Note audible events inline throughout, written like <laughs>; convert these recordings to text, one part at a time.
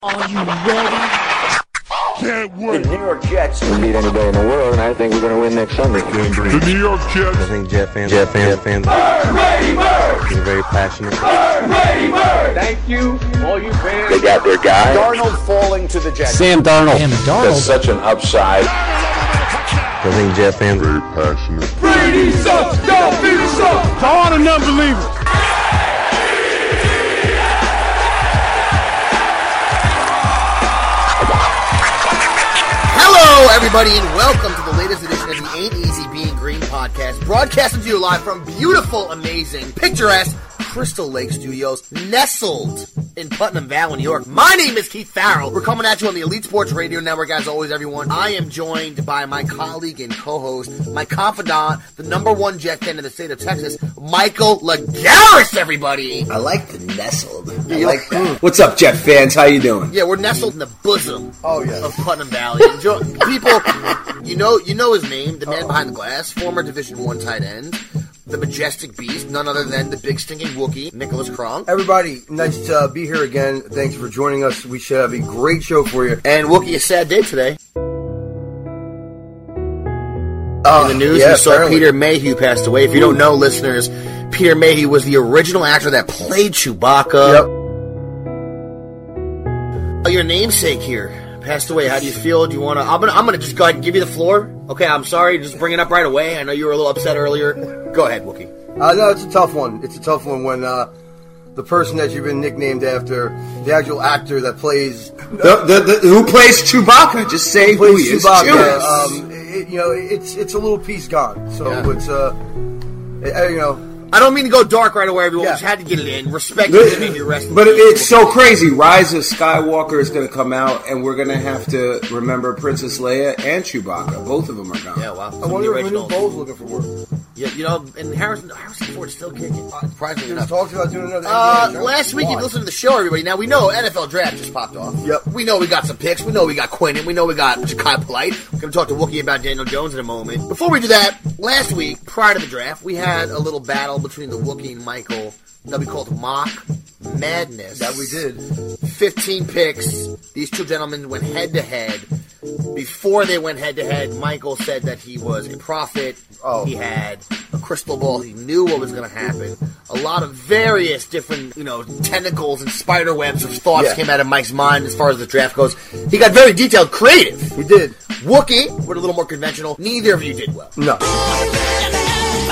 Are you ready? Can't The wait. New York Jets. can beat anybody in the world, and I think we're going to win next Sunday. The New York Jets. I think Jet fans, Jet fans, fans, are very passionate. Thank you. All you fans. They got their guy. Darnold falling to the Jets. Sam Darnold. Sam That's Darnold. such an upside. I think Jet fans, Very passionate. To all the non-believers. Hello, everybody, and welcome to the latest edition of the Ain't Easy Being Green podcast, broadcasting to you live from beautiful, amazing, picturesque Crystal Lake Studios, nestled in Putnam Valley, New York. My name is Keith Farrell. We're coming at you on the Elite Sports Radio Network, as always, everyone. I am joined by my colleague and co-host, my confidant, the number one Jet fan in the state of Texas, Michael Lagaris, everybody. I like the nestled. I like that. Mm. What's up, Jet fans? How you doing? Yeah, we're nestled in the bosom Oh, yeah. of Putnam Valley. Enjoy, people, you know, you know his name, the man behind the glass, former Division One tight end, the majestic beast, none other than the big stinking Wookie, Nicholas Kronk. Everybody, nice to uh, be here again. Thanks for joining us. We should have a great show for you. And Wookie, a sad day today. Uh, In the news, yeah, we saw apparently. Peter Mayhew passed away. If you don't know, listeners, Peter Mayhew was the original actor that played Chewbacca. Yep. Oh, your namesake here passed away. How do you feel? Do you want to? I'm gonna, I'm gonna just go ahead and give you the floor. Okay, I'm sorry. Just bring it up right away. I know you were a little upset earlier. Go ahead, Wookie. Uh, no, it's a tough one. It's a tough one when uh, the person that you've been nicknamed after, the actual actor that plays The, the, the, who plays Chewbacca? Just say who plays he is. Chewbacca, um, it, you know, it's it's a little piece gone. So Yeah. it's uh, uh, you know, I don't mean to go dark right away, everyone. Yeah. Just had to get it in. Respect you and your rest. But peace, it's so crazy. Rise of Skywalker is going to come out, and we're going to have to remember Princess Leia and Chewbacca. Both of them are gone. Yeah, wow. I Some of the wonder if Manu originals. Bowles looking for work. Yeah, you know, and Harrison Harrison Ford's still kicking. Uh, surprisingly He enough. talks about doing another. Uh, NBA show. last week, Why? you listened to the show, everybody. Now we know NFL draft just popped off. Yep. We know we got some picks. We know we got Quinn, and we know we got Jachai Polite. We're going to talk to Wookie about Daniel Jones in a moment. Before we do that, last week, prior to the draft, we had a little battle between the Wookie and Michael that we called Mock Madness. That we did. 15 picks. These two gentlemen went head to head. Before they went head to head, Michael said that he was a prophet. Oh. He had a crystal ball. He knew what was going to happen. A lot of various different, you know, tentacles and spider webs of thoughts Yeah. came out of Mike's mind as far as the draft goes. He got very detailed, creative. He did. Wookie, were a little more conventional. Neither of you did well. No.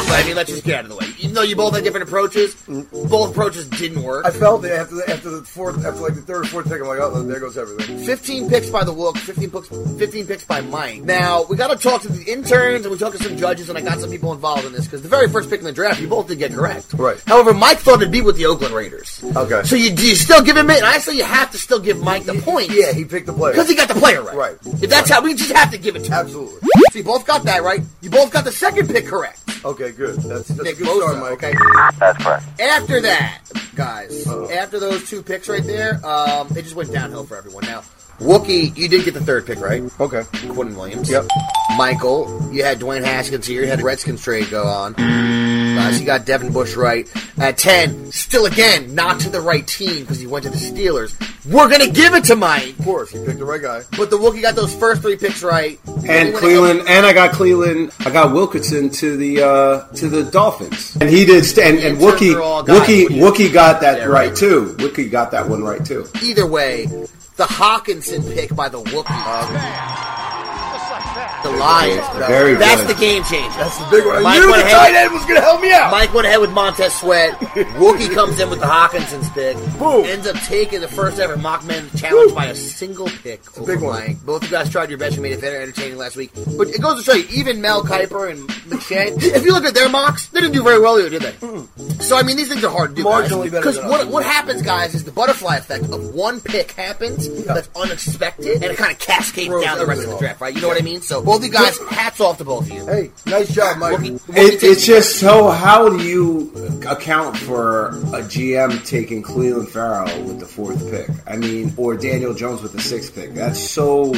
I mean, let's just get out of the way. Even though you both had different approaches, both approaches didn't work. I felt that after the, after the fourth, after like the third or fourth pick, I'm like, oh, there goes everything. 15 picks by the Wook, 15 picks, 15 picks by Mike. Now, we got to talk to the interns and we talked to some judges, and I got some people involved in this because the very first pick in the draft, you both did get correct. Right. However, Mike thought it'd be with the Oakland Raiders. Okay. So you, do you still give him it? And I say you have to still give Mike the point. Yeah, he picked the player. Because he got the player right. Right. If that's how, we just have to give it to him. Absolutely. So you both got that right. You both got the second pick correct. Okay, good. That's, that's Nick a good start, Mike. okay? That's correct. After that, guys, Uh-oh. after those two picks right there, um, it just went downhill for everyone. Now, Wookie, you did get the third pick, right? Okay. Quinn Williams. Yep. Michael, you had Dwayne Haskins here. You had Redskins trade go on. Uh, so you got Devin Bush right. At 10, still again, not to the right team because he went to the Steelers. We're going to give it to Mike. Of course, he picked the right guy. But the Wookie got those first three picks right. And Cleveland, and I got Cleveland. I got Wilkinson to the uh, to the Dolphins, and he did. St- and, and The Wookie, are all guys. Wookie, What do you- Wookie got that Yeah, right, right. too. Wookie got that one right too. Either way, the Hockenson pick by the Wookie. The Lions. Very That's good. the game changer. That's the big one. I Mike knew the tight end was going to help me out. Mike went ahead with Montez Sweat. <laughs> Wookie comes in with the Hockenson's pick. Boom. Ends up taking the first ever Mockman challenge by a single pick. over big one. Both of you guys tried your best and made it very entertaining last week. But it goes to show you, even Mel Kiper and McShay, if you look at their mocks, they didn't do very well either, did they? So, I mean, these things are hard to do. Marginally better Because what, what happens, guys, is the butterfly effect of one pick happens that's unexpected, and it kind of cascades Throws down the rest of the draft, right? You know what I mean? So, both of you guys, hats off to both of you. Hey, nice job, Mike. Wookie- Wookie It, it's just so. How do you account for a GM taking Clelin Ferrell with the fourth pick? I mean, or Daniel Jones with the sixth pick? That's so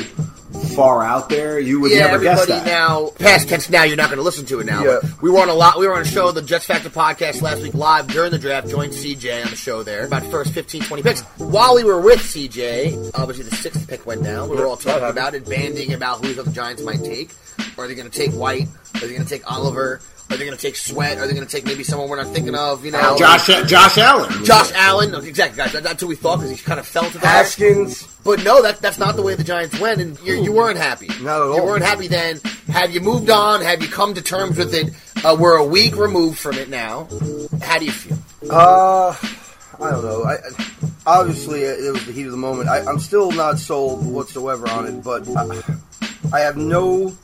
far out there, you would yeah, never guess that. now, past tense now, you're not going to listen to it now. Yeah. We were on a lot. We were on a show, the Jets Factor podcast last week live during the draft. Joined CJ on the show there about the first 15, 20 picks. While we were with CJ, obviously the sixth pick went down. We were all talking about it, banding about who the Giants might take. Are they going to take White? Are they going to take Oliver? Are they going to take Sweat? Are they going to take maybe someone we're not thinking of? You know, Josh Josh Allen. Josh Allen. No, exactly, guys. That, that's who we thought because he kind of fell to that. Haskins. But no, that that's not the way the Giants went, and you you weren't happy. Not at all. You weren't happy then. Have you moved on? Have you come to terms with it? Uh, we're a week removed from it now. How do you feel? Uh, I don't know. I, obviously, it was the heat of the moment. I, I'm still not sold whatsoever on it, but I, I have no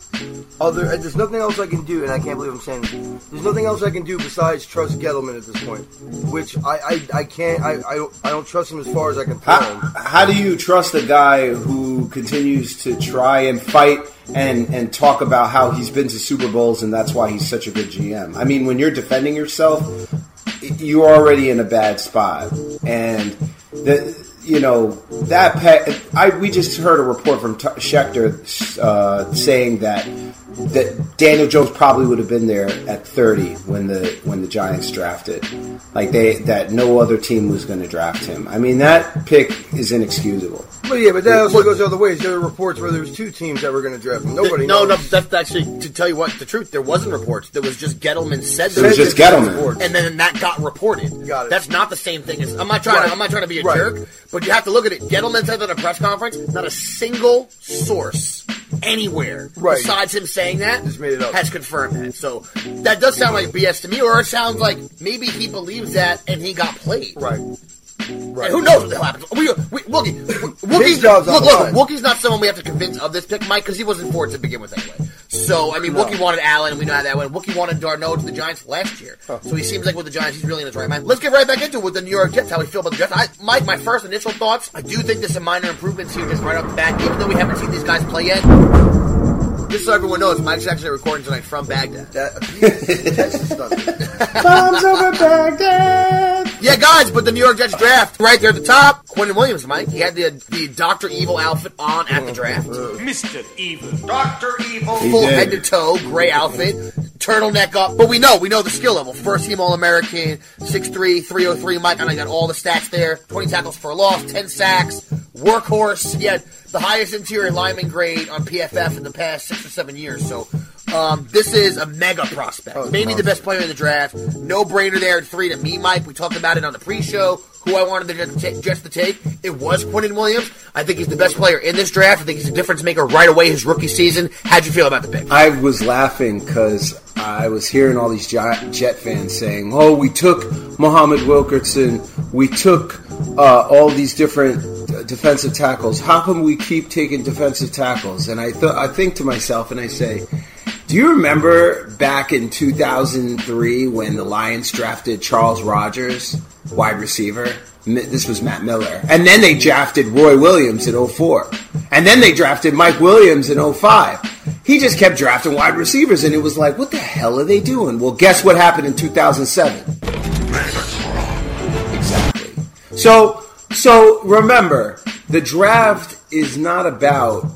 other. There's nothing else I can do, and I can't believe I'm saying this. There's nothing else I can do besides trust Gettleman at this point, which I, I, I can't. I, I, don't, I don't trust him as far as I can throw How, him. how do you trust a guy who continues to try and fight and, and talk about how he's been to Super Bowls and that's why he's such a good GM? I mean, when you're defending yourself, you're already in a bad spot. And, the, you know, that pe- I we just heard a report from T- Schefter uh, saying that that Daniel Jones probably would have been there at 30 when the when the Giants drafted. Like they that no other team was going to draft him. I mean that pick is inexcusable. But yeah, but that also goes the other ways. There were reports where there was two teams that were going to draft him. Nobody. no, no. knows. That's actually to tell you what the truth. There wasn't reports. There was just Gettleman said It was just Gettleman. reports. and then that got reported. Got it. That's not the same thing as I'm not trying. Right. To, I'm not trying to be a Right. jerk, but you have to look at it. Gettleman said at a press conference, not a single source anywhere Right. besides him saying that Just made it up. has confirmed that. So that does sound like BS to me, or it sounds like maybe he believes that and he got played. Right. And Right. who knows what the hell happens? We, we, Wookie, Wookie's, look, look. Wookie's not someone we have to convince of this pick, Mike, because he wasn't for it to begin with anyway. So, I mean, Wookie wanted Allen, and we know how that went. Wookie wanted Darnold to the Giants last year. So he seems like with the Giants, he's really in his right mind. Let's get right back into it with the New York Jets, how we feel about the Jets. I, Mike, my first initial thoughts, I do think there's some minor improvements here just right off the bat, even though we haven't seen these guys play yet. Just so everyone knows, Mike's actually recording tonight from Baghdad. That, Texas doesn't. Bombs over Baghdad. Yeah, guys, but the New York Jets draft right there at the top. Quinnen Williams, Mike. He had the the Doctor Evil outfit on at the draft. Mr. Evil. Doctor Evil, full did. head to toe, gray outfit, turtleneck up. But we know, we know the skill level. First team All American, 6'3", 303. Mike, and I got all the stats there. 20 tackles for a loss, 10 sacks, workhorse. He had the highest interior lineman grade on PFF in the past six or seven years. So um, this is a mega prospect. Maybe the best player in the draft. No brainer there at three to me, Mike. We talked about it on the pre-show. Who I wanted the Jets to take- take. It was Quinnen Williams. I think he's the best player in this draft. I think he's a difference maker right away his rookie season. How'd you feel about the pick? I was laughing because I was hearing all these Jet fans saying, "Oh, we took Muhammad Wilkerson, we took uh, all these different uh, defensive tackles. How come we keep taking defensive tackles?" And I thought, I think to myself, and I say, "Do you remember back in 2003 when the Lions drafted Charles Rogers, wide receiver?" This was Matt Millen. And then they drafted Roy Williams in 04. And then they drafted Mike Williams in 05. He just kept drafting wide receivers, and it was like, what the hell are they doing? Well, guess what happened in 2007? Exactly. So, so remember, the draft is not about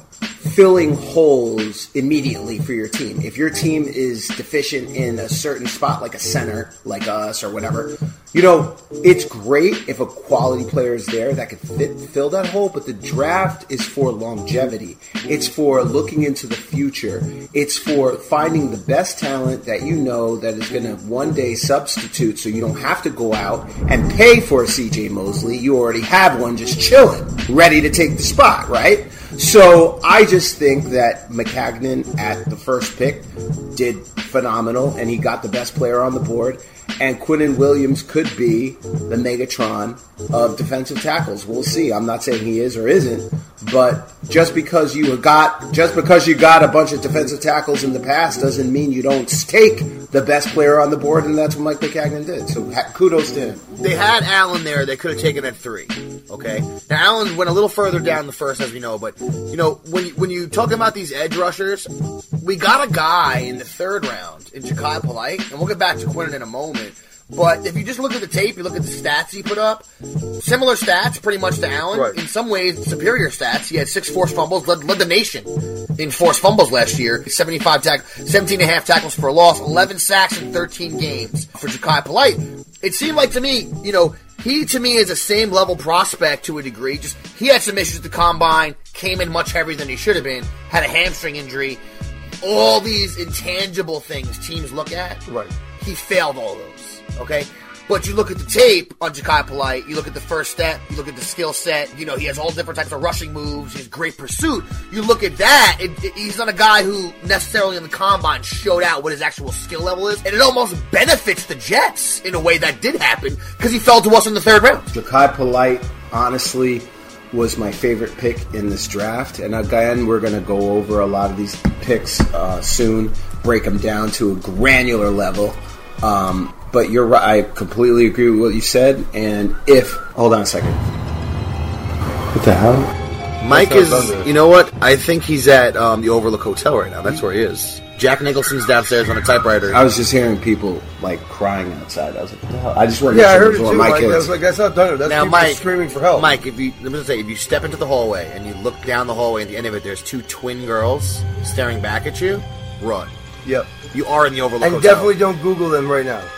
filling holes immediately for your team. If your team is deficient in a certain spot, like a center, like us or whatever, you know, it's great if a quality player is there that could fit, fill that hole, but the draft is for longevity. It's for looking into the future. It's for finding the best talent that you know that is going to one day substitute so you don't have to go out and pay for a CJ Mosley. You already have one just chilling, ready to take the spot, right? So I just think that Maccagnan at the first pick did phenomenal, and he got the best player on the board. And Quinnen Williams could be the Megatron of defensive tackles. We'll see. I'm not saying he is or isn't, but just because you got just because you got a bunch of defensive tackles in the past doesn't mean you don't stake the best player on the board, and that's what Mike Maccagnan did. So kudos to him. They had Allen there. They could have taken at three. Okay. Now Allen went a little further down the first, as we know. But you know, when you, when you talk about these edge rushers, we got a guy in the third round in Jachai Polite, and we'll get back to Quinnen in a moment. But if you just look at the tape, you look at the stats he put up, similar stats pretty much to Allen. Right. In some ways, superior stats. He had six forced fumbles, led, led the nation in forced fumbles last year. 75 tack, 17 and a half tackles for a loss, 11 sacks in 13 games for Jachai Polite. It seemed like to me, you know, he to me is a same level prospect to a degree. Just he had some issues at the combine, came in much heavier than he should have been, had a hamstring injury. All these intangible things teams look at. Right. He failed all those. Okay? But you look at the tape on Jachai Polite, you look at the first step, you look at the skill set, you know, he has all different types of rushing moves, he has great pursuit. You look at that, it, it- he's not a guy who necessarily in the combine showed out what his actual skill level is, and it almost benefits the Jets in a way that did happen, because he fell to us in the third round. Jachai Polite, honestly, was my favorite pick in this draft. And again, we're going to go over a lot of these picks uh, soon, break them down to a granular level. Um, but you're right. I completely agree with what you said. And if hold on a second, what the hell? Mike is. You know what? I think he's at um, the Overlook Hotel right now. That's where he is. Jack Nicholson's downstairs on a typewriter. I was just hearing people like crying outside. I was like, what the hell? I just wanted Yeah, I to heard it one too. of my Mike. I kids. was like, that's not Thunder. That's now, people Mike, screaming for help. Mike, if you let me just say, if you step into the hallway and you look down the hallway, at the end of it, there's two twin girls staring back at you. Run. Yep. You are in the Overlook And Hotel. definitely don't Google them right now. <laughs>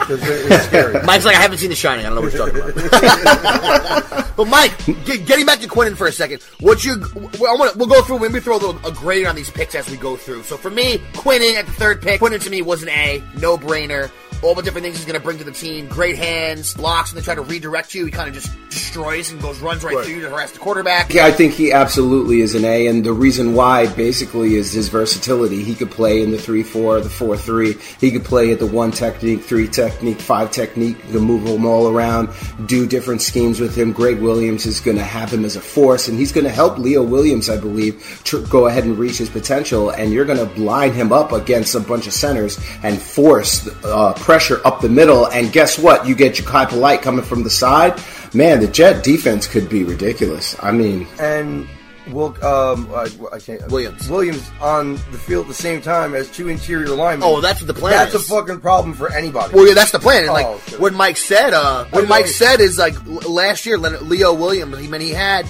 'Cause they're- it's scary. Mike's like, I haven't seen The Shining. I don't know what you're talking about. <laughs> but Mike, get, getting back to Quinnen for a second, what you, well, I wanna, we'll go through. Let me throw a, little, a grade on these picks as we go through. So for me, Quinnen at the third pick, Quinnen to me was an A, no brainer. All the different things he's going to bring to the team. Great hands, blocks, and they try to redirect you. He kind of just destroys and goes runs right, Right. through you to harass the quarterback. Yeah, I think he absolutely is an A, and the reason why basically is his versatility. He could play in the three four, the four three. He could play at the one technique, three technique, five technique. You can move him all around, do different schemes with him. Gregg Williams is going to have him as a force, and he's going to help Leo Williams, I believe, tr- go ahead and reach his potential. And you're going to line him up against a bunch of centers and force uh, pressure up the middle. And guess what? You get Jachai Polite coming from the side. Man, the Jet defense could be ridiculous. I mean, and Will, um, I, I can't, Williams. Williams on the field at the same time as two interior linemen. Oh, that's what the plan That's is. a fucking problem for anybody. Well, yeah, that's the plan. And like Oh, what Mike said, uh, what Mike said is like last year, Leo Williams. He mean he had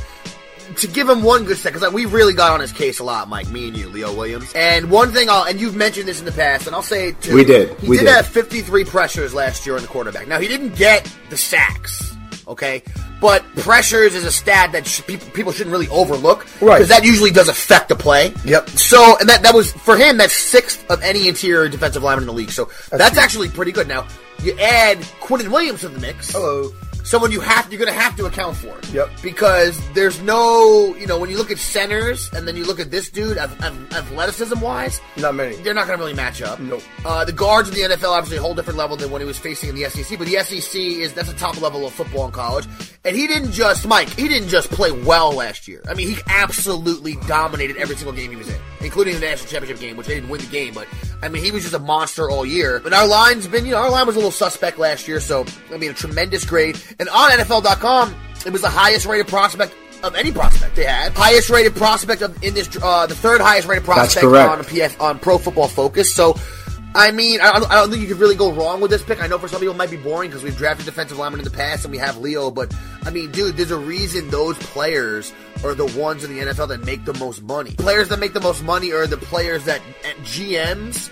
to give him one good step because like, we really got on his case a lot, Mike. Me and you, Leo Williams. And one thing, I'll and you've mentioned this in the past, and I'll say it too. We did. He We did, did. have 53 pressures last year on the quarterback. Now he didn't get the sacks. Okay, but pressures is a stat that sh- people, shouldn't really overlook, Right. Because that usually does affect the play. Yep. So, and that that was for him. That's sixth of any interior defensive lineman in the league. So that's, good. actually pretty good. Now you add Quinnen Williams to the mix. Hello. Someone you have you're going to have to account for. Yep. Because there's no, you know, when you look at centers and then you look at this dude, ath- ath- athleticism wise, Not many. they're not going to really match up. Nope. Uh, the guards in the NFL obviously a whole different level than when he was facing in the SEC, but the SEC is that's a top level of football in college. And he didn't just Mike, he didn't just play well last year. I mean, he absolutely dominated every single game he was in, including the national championship game, which they didn't win the game, but I mean, he was just a monster all year. But our line's been, you know, our line was a little suspect last year, so I mean, a tremendous grade. And on NFL.com, it was the highest rated prospect. Of any prospect they had, highest rated prospect of in this, uh, the third highest rated prospect on PF on Pro Football Focus. So, I mean, I don't, I don't think you could really go wrong with this pick. I know for some people it might be boring because we've drafted defensive linemen in the past and we have Leo, but I mean, dude, there's a reason those players are the ones in the NFL that make the most money. Players that make the most money are the players that GMs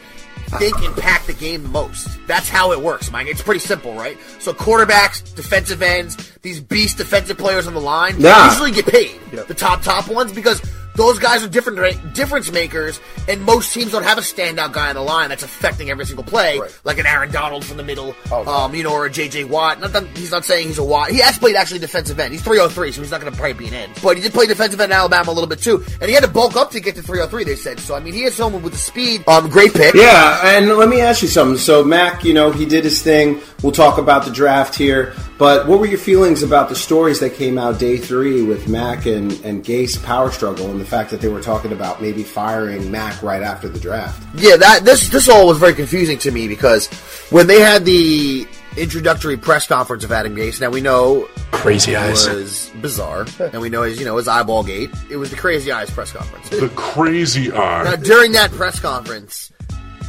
think impact the game most. That's how it works, Mike. It's pretty simple, right? So quarterbacks, defensive ends, these beast defensive players on the line Yeah. usually get paid. The top top ones because those guys are different difference makers, and most teams don't have a standout guy on the line that's affecting every single play, Right. like an Aaron Donald from the middle, Oh, no. um, you know, or a JJ Watt. Not that he's not saying he's a Watt. He has played actually defensive end. He's 303, so he's not going to probably be an end. But he did play defensive end in Alabama a little bit too, and he had to bulk up to get to 303. They said so. I mean, he is someone with the speed. Um, great pick. Yeah, and let me ask you something. So Mac, you know, he did his thing. We'll talk about the draft here. But what were your feelings about the stories that came out day three with Mac and, and Gase power struggle and the fact that they were talking about maybe firing Mac right after the draft? Yeah, that this this all was very confusing to me because when they had the introductory press conference of Adam Gase, now we know Crazy eyes. was bizarre, <laughs> and we know his you know his eyeball gate. It was the crazy eyes press conference. The crazy eyes. Now during that press conference,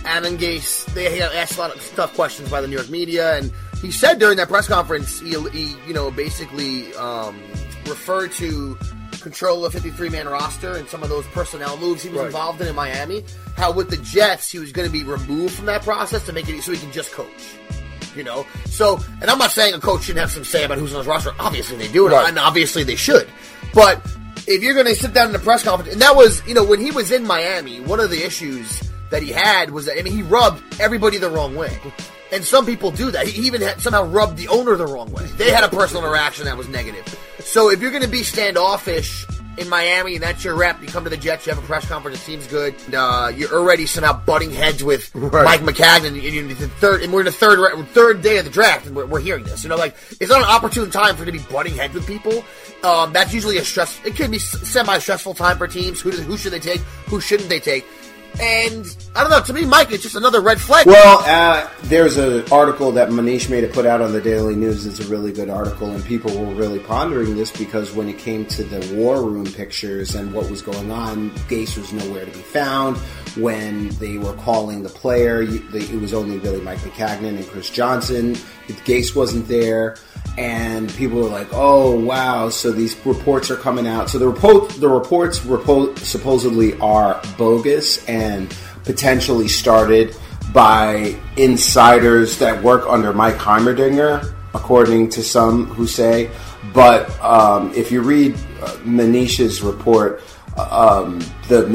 Adam Gase, they asked a lot of tough questions by the New York media, and he said during that press conference, he, he you know, basically um, referred to control of 53 man roster and some of those personnel moves he was Right. involved in in Miami. How with the Jets, he was going to be removed from that process to make it so he can just coach. You know, so and I'm not saying a coach shouldn't have some say about who's on his roster. Obviously, they do, Right. and obviously they should. But if you're going to sit down in the press conference, and that was, you know, when he was in Miami, one of the issues that he had was that I mean, he rubbed everybody the wrong way. And some people do that. He even had somehow rubbed the owner the wrong way. They had a personal interaction that was negative. So if you're going to be standoffish in Miami and that's your rep, you come to the Jets, you have a press conference, it seems good. and, Uh, you're already somehow butting heads with <laughs> Right. Mike Maccagnan, and, you the third, and we're in the third third day of the draft, and we're, we're hearing this. You know, like it's not an opportune time for you to be butting heads with people. Um, that's usually a stress. It can be semi stressful time for teams. Who do, who should they take? Who shouldn't they take? And I don't know. To me, Mike, it's just another red flag. Well, uh, there's an article that Manish Mehta put out on the Daily News. It's a really good article, and people were really pondering this because when it came to the war room pictures and what was going on, Gase was nowhere to be found. When they were calling the player, it was only really Mike Maccagnan and Chris Johnson. Gase wasn't there, and people were like, "Oh, wow!" So these reports are coming out. So the report, the reports repo- supposedly are bogus and potentially started by insiders that work under Mike Heimerdinger, according to some who say. But um, if you read uh, Manish's report, uh, um, the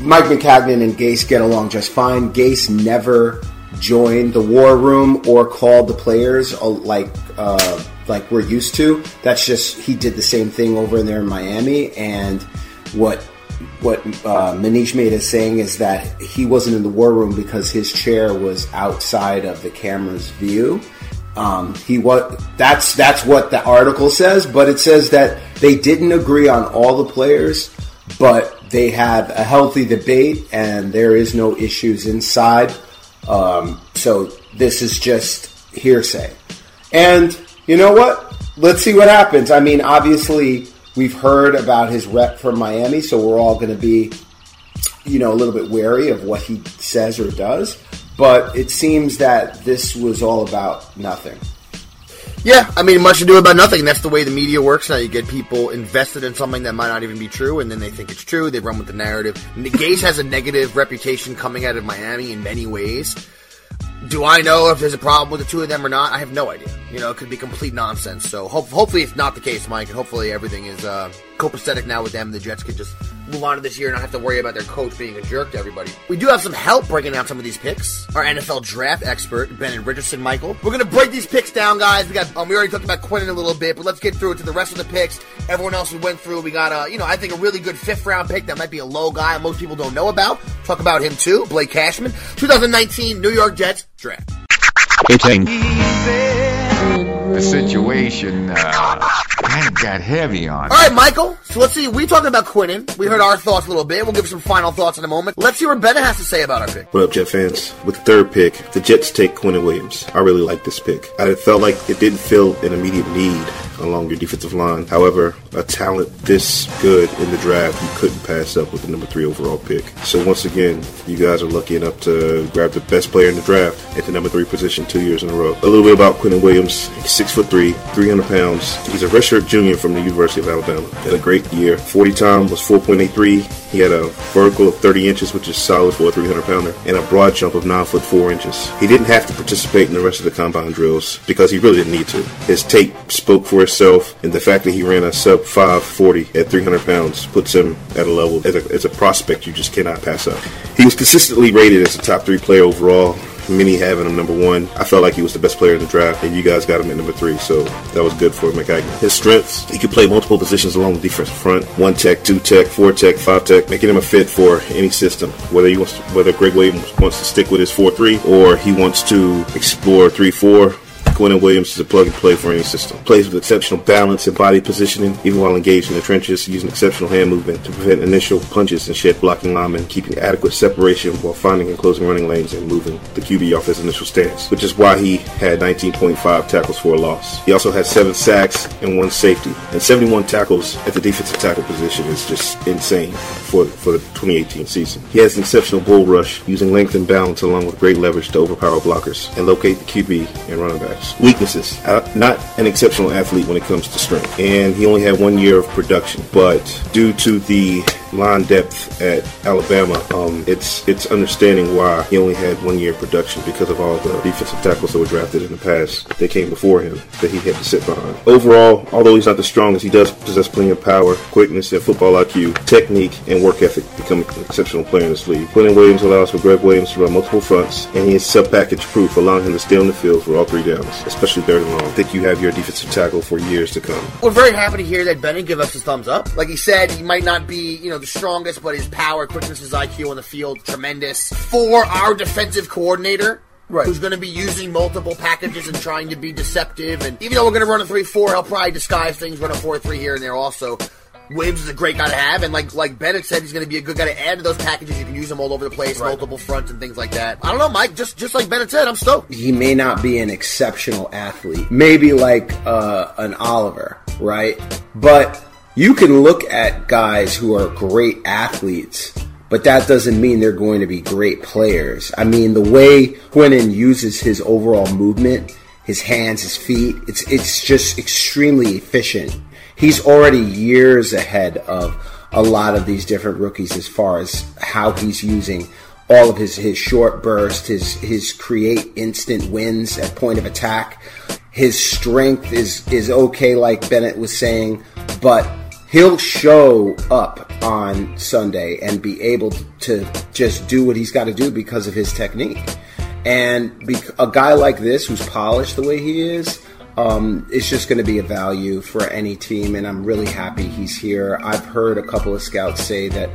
Mike Maccagnan and Gase get along just fine. Gase never joined the war room or call the players uh, like uh, like we're used to. That's just he did the same thing over there in Miami, and what what uh, Manish Mehta is saying is that he wasn't in the war room because his chair was outside of the camera's view. Um, he what that's that's what the article says, but it says that they didn't agree on all the players, but they had a healthy debate and there is no issues inside. Um, so this is just hearsay. And you know what? Let's see what happens. I mean, obviously, we've heard about his rep from Miami, so we're all going to be, you know, a little bit wary of what he says or does. But it seems that this was all about nothing. Yeah, I mean, much ado about nothing. That's the way the media works now. You get people invested in something that might not even be true, and then they think it's true. They run with the narrative. Gase has a negative reputation coming out of Miami in many ways. Do I know if there's a problem with the two of them or not? I have no idea. You know, it could be complete nonsense. So hope, hopefully it's not the case, Mike, and hopefully everything is uh, copacetic now with them. The Jets can just move on to this year and not have to worry about their coach being a jerk to everybody. We do have some help breaking down some of these picks. Our NFL draft expert, Ben Richardson Michael. We're going to break these picks down, guys. We got um, we already talked about Quinn a little bit, but let's get through it to the rest of the picks. Everyone else we went through, we got a you know I think a really good fifth round pick that might be a low guy most people don't know about. Talk about him too, Blake Cashman, 2019 New York Jets draft. The situation uh, kind of got heavy on. All right, Michael. So let's see. We talking about Quinnen. We heard our thoughts a little bit. We'll give some final thoughts in a moment. Let's see what Ben has to say about our pick. What up, Jet fans? With the third pick, the Jets take Quinnen Williams. I really like this pick. I felt like it didn't fill an immediate need along your defensive line. However, a talent this good in the draft, you couldn't pass up with the number three overall pick. So once again, you guys are lucky enough to grab the best player in the draft at the number three position two years in a row. A little bit about Quinnen Williams. He's six foot three, 300 pounds. He's a redshirt junior from the University of Alabama. Had a great year. 40 time was 4.83. He had a vertical of 30 inches, which is solid for a 300 pounder, and a broad jump of 9 foot 4 inches. He didn't have to participate in the rest of the combine drills because he really didn't need to. His tape spoke for and the fact that he ran a sub 540 at 300 pounds puts him at a level as a, as a prospect you just cannot pass up. He was consistently rated as a top three player overall. Many having him number one. I felt like he was the best player in the draft, and you guys got him at number three, so that was good for Maccagnan. His strengths, he could play multiple positions along the defensive front, one tech, two tech, four tech, five tech, making him a fit for any system. Whether he wants, to, whether Gregg Williams wants to stick with his four three, or he wants to explore three four. Quinnen Williams is a plug and play for any system. Plays with exceptional balance and body positioning, even while engaged in the trenches, using exceptional hand movement to prevent initial punches and shed blocking linemen, keeping adequate separation while finding and closing running lanes and moving the QB off his initial stance, which is why he had 19.5 tackles for a loss. He also had seven sacks and one safety, and 71 tackles at the defensive tackle position is just insane for for the 2018 season. He has an exceptional bull rush, using length and balance along with great leverage to overpower blockers and locate the QB and running backs. Weaknesses: uh, not an exceptional athlete when it comes to strength, and he only had one year of production. But due to the line depth at Alabama, um, it's it's understanding why he only had one year of production because of all the defensive tackles that were drafted in the past that came before him that he had to sit behind. Overall, although he's not the strongest, he does possess plenty of power, quickness, and football IQ, technique, and work ethic to become an exceptional player in this league. Quinnen Williams allows for Gregg Williams to run multiple fronts, and he is sub-package proof, allowing him to stay on the field for all three downs, especially third and long. I think you have your defensive tackle for years to come. We're very happy to hear that Bennett give us his thumbs up. Like he said, he might not be, you know, the strongest, but his power, quickness, his IQ on the field, tremendous. For our defensive coordinator, Right. who's going to be using multiple packages and trying to be deceptive, and even though we're going to run a 3-4, he'll probably disguise things, run a 4-3 here and there also. Williams is a great guy to have, and like like Bennett said, he's going to be a good guy to add to those packages. You can use them all over the place, multiple fronts and things like that. I don't know, Mike. Just just like Bennett said, I'm stoked. he may not be an exceptional athlete, maybe like uh, an Oliver, right? But you can look at guys who are great athletes, but that doesn't mean they're going to be great players. I mean, the way Quinnen uses his overall movement, his hands, his feet, it's it's just extremely efficient. He's already years ahead of a lot of these different rookies as far as how he's using all of his his short burst, his his create instant wins at point of attack. His strength is is okay, like Bennett was saying, but he'll show up on Sunday and be able to just do what he's got to do because of his technique. And a guy like this, who's polished the way he is, um, it's just going to be a value for any team. And I'm really happy he's here. I've heard a couple of scouts say that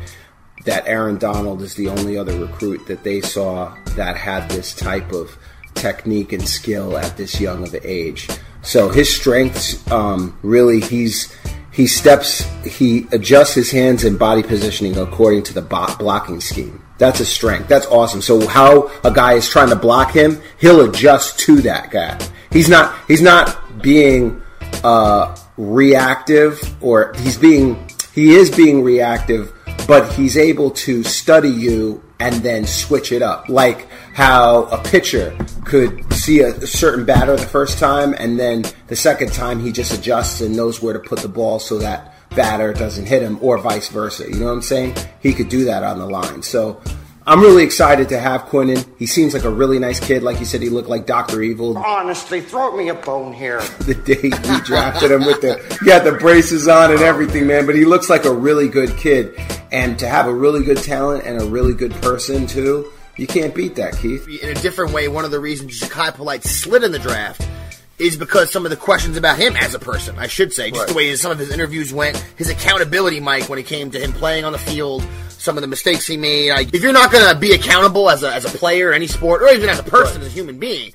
that Aaron Donald is the only other recruit that they saw that had this type of technique and skill at this young of age. So his strengths, um, really, he's he steps, he adjusts his hands and body positioning according to the bo- blocking scheme. That's a strength. That's awesome. So how a guy is trying to block him, he'll adjust to that guy. He's not. He's not being uh, reactive, or he's being. He is being reactive, but he's able to study you and then switch it up. Like how a pitcher could see a, a certain batter the first time, and then the second time he just adjusts and knows where to put the ball so that batter doesn't hit him, or vice versa. You know what I'm saying? He could do that on the line. So I'm really excited to have Quinnen. He seems like a really nice kid. Like you said, he looked like Doctor Evil Honestly, throw me a bone here. <laughs> the day we drafted him with the he had the braces on and everything, man. But he looks like a really good kid, and to have a really good talent and a really good person too, you can't beat that, Keith. in a different way, one of the reasons Jachai Polite slid in the draft is because some of the questions about him as a person, I should say, just the way some of his interviews went, his accountability, Mike, when it came to him playing on the field, some of the mistakes he made. Like, if you're not going to be accountable as a, as a player, any sport, or even as a person, as a human being,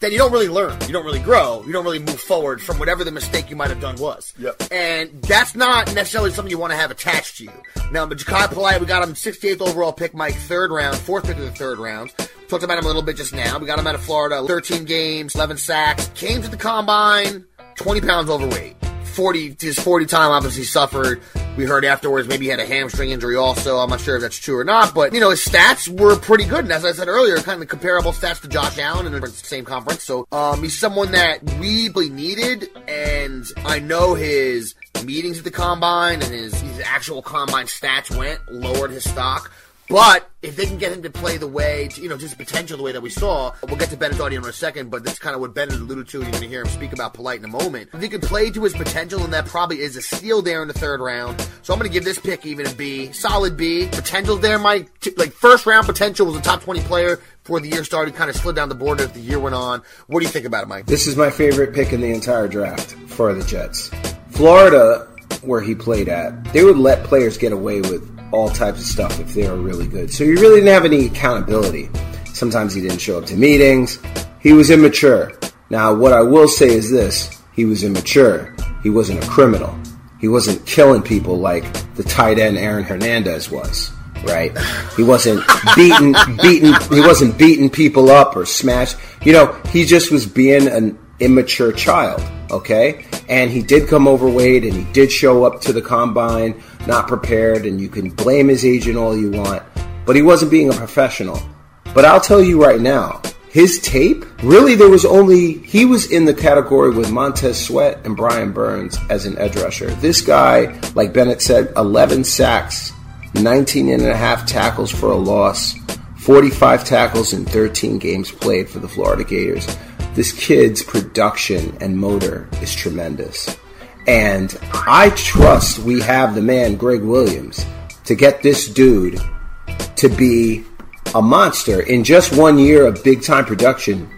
then you don't really learn. You don't really grow. You don't really move forward from whatever the mistake you might have done was. Yep. And that's not necessarily something you want to have attached to you. Now, but Jachai Polite, we got him 68th overall pick, Mike, third round, fourth pick of the third round. Talked about him a little bit just now. We got him out of Florida, 13 games, 11 sacks. Came to the combine, 20 pounds overweight. 40, his 40 time obviously suffered. We heard afterwards maybe he had a hamstring injury also. I'm not sure if that's true or not, but you know, his stats were pretty good. And as I said earlier, kind of comparable stats to Josh Allen in the same conference. So, um, he's someone that we really needed. And I know his meetings at the combine and his, his actual combine stats went, lowered his stock. But if they can get him to play the way, to, you know, just potential the way that we saw, we'll get to Bennett's audio in a second, but this is kind of what Bennett alluded to. You're going to hear him speak about Polite in a moment. If he can play to his potential, and that probably is a steal there in the third round. So I'm going to give this pick even a B. Solid B. Potential there, Mike. T- Like, first round potential was a top 20 player before the year started, kind of slid down the board as the year went on. What do you think about it, Mike? This is my favorite pick in the entire draft for the Jets. Florida, where he played at, they would let players get away with all types of stuff if they were really good. So he really didn't have any accountability. Sometimes he didn't show up to meetings. He was immature. Now, what I will say is this he was immature, he wasn't a criminal, he wasn't killing people like the tight end Aaron Hernandez was. Right, he wasn't <laughs> beating, beating. He wasn't beating people up or smash. You know, he just was being an immature child. Okay, and he did come overweight, and he did show up to the combine not prepared, and you can blame his agent all you want, but he wasn't being a professional. But I'll tell you right now, his tape, really, there was only, he was in the category with Montez Sweat and Brian Burns as an edge rusher. This guy, like Bennett said, 11 sacks, 19 and a half tackles for a loss, 45 tackles in 13 games played for the Florida Gators. This kid's production and motor is tremendous. And I trust we have the man, Gregg Williams, to get this dude to be a monster in just one year of big time production.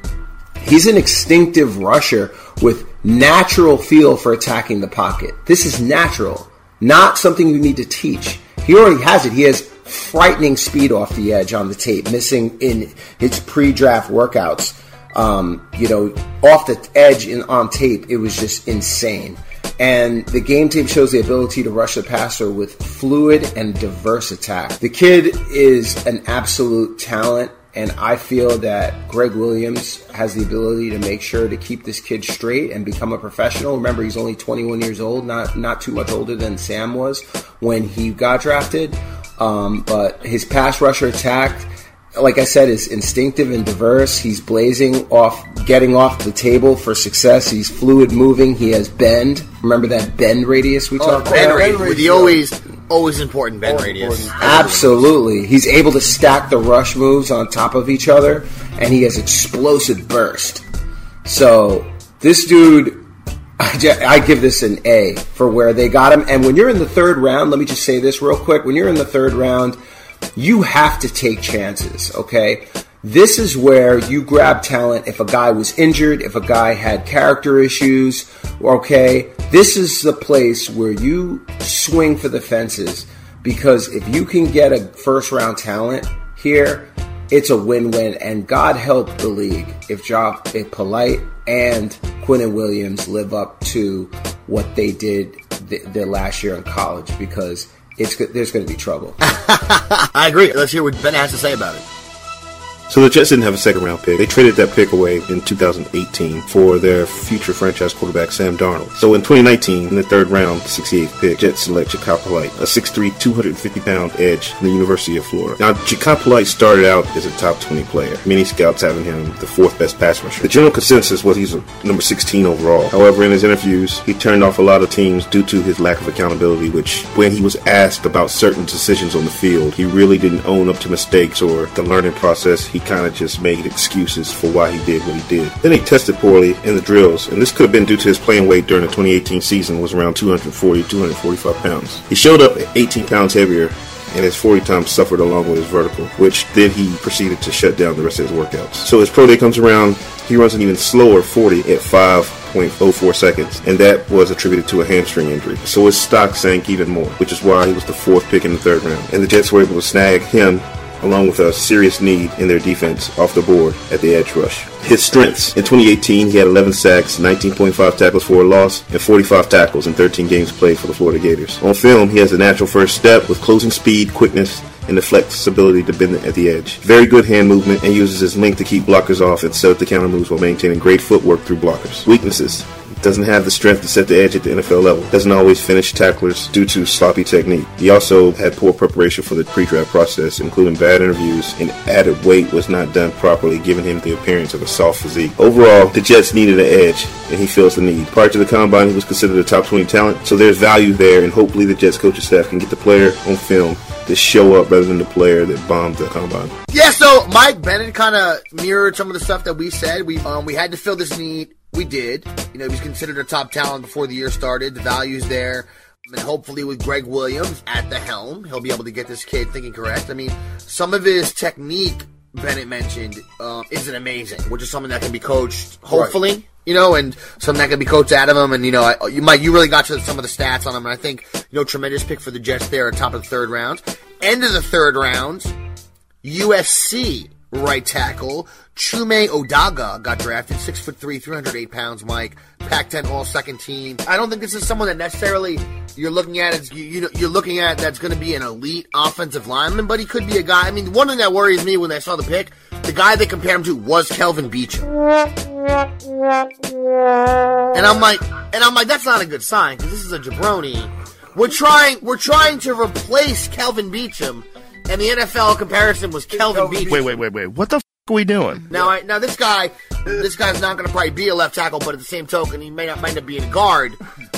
He's an instinctive rusher with natural feel for attacking the pocket. This is natural, not something you need to teach. He already has it. He has frightening speed off the edge on the tape, missing in his pre-draft workouts. Um, you know, off the edge and on tape, it was just insane. And the game tape shows the ability to rush the passer with fluid and diverse attack. The kid is an absolute talent, and I feel that Gregg Williams has the ability to make sure to keep this kid straight and become a professional. Remember, he's only 21 years old, not not too much older than Sam was when he got drafted. Um, but his pass rusher attack like I said, is instinctive and diverse. He's blazing off, getting off the table for success. He's fluid moving. He has bend. Remember that bend radius we Oh, talked bend about? radius, with the always, always important bend radius. Absolutely. He's able to stack the rush moves on top of each other, and he has explosive burst. So this dude, <laughs> I, ju- I give this an A for where they got him. And when you're in the third round, let me just say this real quick. When you're in the third round, you have to take chances, okay? This is where you grab talent if a guy was injured, if a guy had character issues, okay? This is the place where you swing for the fences because if you can get a first round talent here, it's a win-win and God help the league if Jock if Polite and Quinnen Williams live up to what they did th- their last year in college because it's there's going to be trouble. <laughs> I agree. Let's hear what Ben has to say about it. So the Jets didn't have a second round pick. They traded that pick away in 2018 for their future franchise quarterback Sam Darnold. So in 2019, in the third round, 68th pick, Jets select Jachai Polite, a 6'3", 250 pound edge from the University of Florida. Now Jachai Polite started out as a top 20 player. Many scouts having him the fourth best pass rusher. The general consensus was he's a number 16 overall. However, in his interviews, he turned off a lot of teams due to his lack of accountability. Which, when he was asked about certain decisions on the field, he really didn't own up to mistakes or the learning process. He kind of just made excuses for why he did what he did. Then he tested poorly in the drills, and this could have been due to his playing weight during the 2018 season was around 240, 245 pounds. He showed up at 18 pounds heavier and his 40 times suffered along with his vertical, which then he proceeded to shut down the rest of his workouts. So his pro day comes around, he runs an even slower 40 at 5.04 seconds, and that was attributed to a hamstring injury. So his stock sank even more, which is why he was the fourth pick in the third round. And the Jets were able to snag him along with a serious need in their defense off the board at the edge rush. His strengths. In 2018, he had 11 sacks, 19.5 tackles for a loss, and 45 tackles in 13 games played for the Florida Gators. On film, he has a natural first step with closing speed, quickness, and the flexibility to bend at the edge. Very good hand movement and uses his length to keep blockers off and set up the counter moves while maintaining great footwork through blockers. Weaknesses doesn't have the strength to set the edge at the NFL level. Doesn't always finish tacklers due to sloppy technique. He also had poor preparation for the pre-draft process, including bad interviews, and added weight was not done properly, giving him the appearance of a soft physique. Overall, the Jets needed an edge, and he feels the need. Prior to the combine, he was considered a top 20 talent, so there's value there, and hopefully the Jets coaching staff can get the player on film to show up rather than the player that bombed the combine. Yeah, so Mike Bennett kind of mirrored some of the stuff that we said. We um, we had to fill this need. We did. You know, he was considered a top talent before the year started. The value's there. And hopefully, with Gregg Williams at the helm, he'll be able to get this kid thinking correct. I mean, some of his technique, Bennett mentioned, uh, isn't amazing, which is something that can be coached, hopefully. You know, and something that can be coached out of him. And you know, I, you might you really got to some of the stats on him. And I think you know, tremendous pick for the Jets there at top of the third round. End of the third round, USC right tackle. Chuma Edoga got drafted, six foot three, 308 pounds, Mike. Pac-10 all second team. I don't think this is someone that necessarily you're looking at as you, you're looking at that's going to be an elite offensive lineman, but he could be a guy. I mean, one thing that worries me when I saw the pick, the guy they compared him to was Kelvin Beachum. And I'm like, and I'm like, that's not a good sign because this is a jabroni. We're trying, we're trying to replace Kelvin Beachum, and the NFL comparison was Kelvin Beachum. Wait, wait, wait, wait. What the f- are we doing? Now, I, now this guy, this guy's not going to probably be a left tackle, but at the same token, he may not might not be a guard.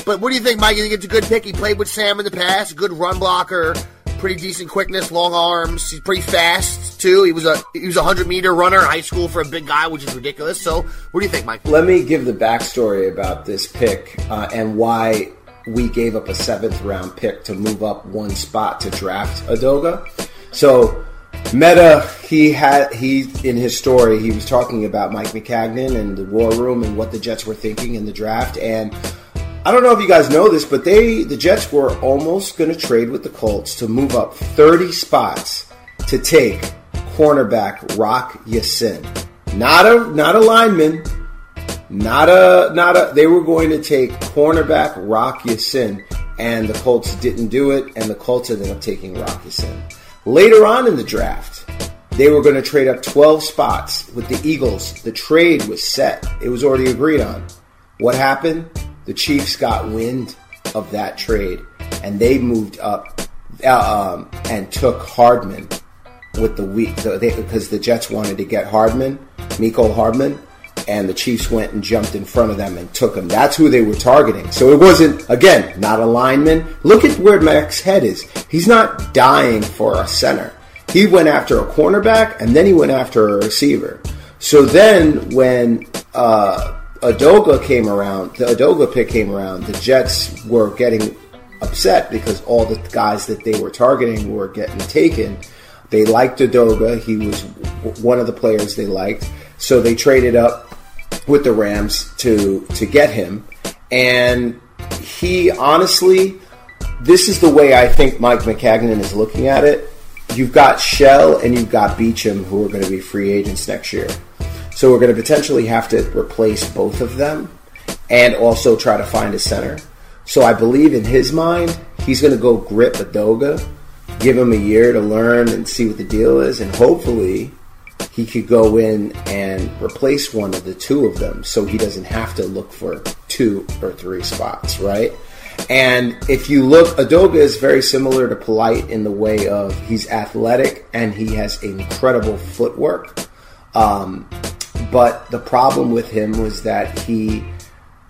But what do you think, Mike? You think it's a good pick? He played with Sam in the past, good run blocker, pretty decent quickness, long arms. He's pretty fast too. He was a he was a hundred meter runner in high school for a big guy, which is ridiculous. So, what do you think, Mike? Let me give the backstory about this pick uh, and why we gave up a seventh round pick to move up one spot to draft Adoga. So Mehta, he had he in his story he was talking about Mike Maccagnan and the war room and what the Jets were thinking in the draft. And I don't know if you guys know this, but they the Jets were almost going to trade with the Colts to move up 30 spots to take cornerback Rock Ya-Sin. Not a not a lineman, not a not a. They were going to take cornerback Rock Ya-Sin, and the Colts didn't do it, and the Colts ended up taking Rock Ya-Sin. Later on in the draft, they were going to trade up 12 spots with the Eagles. The trade was set. It was already agreed on. What happened? The Chiefs got wind of that trade, and they moved up uh, um, and took Hardman with the week because the Jets wanted to get Hardman, Mecole Hardman, and the Chiefs went and jumped in front of them and took him. That's who they were targeting. So it wasn't again not a lineman. Look at where Mac's head is. He's not dying for a center. He went after a cornerback and then he went after a receiver. So then when uh, Edoga came around, the Edoga pick came around, the Jets were getting upset because all the guys that they were targeting were getting taken. They liked Edoga. He was one of the players they liked. So they traded up with the Rams to to get him, and he honestly, this is the way I think Mike Maccagnan is looking at it. You've got Shell and you've got Beachum who are going to be free agents next year, so we're going to potentially have to replace both of them, and also try to find a center. So I believe in his mind, he's going to go grip Edoga, give him a year to learn and see what the deal is, and hopefully he could go in and replace one of the two of them so he doesn't have to look for two or three spots, right? And if you look, Edoga is very similar to Polite in the way of he's athletic and he has incredible footwork. Um, but the problem with him was that he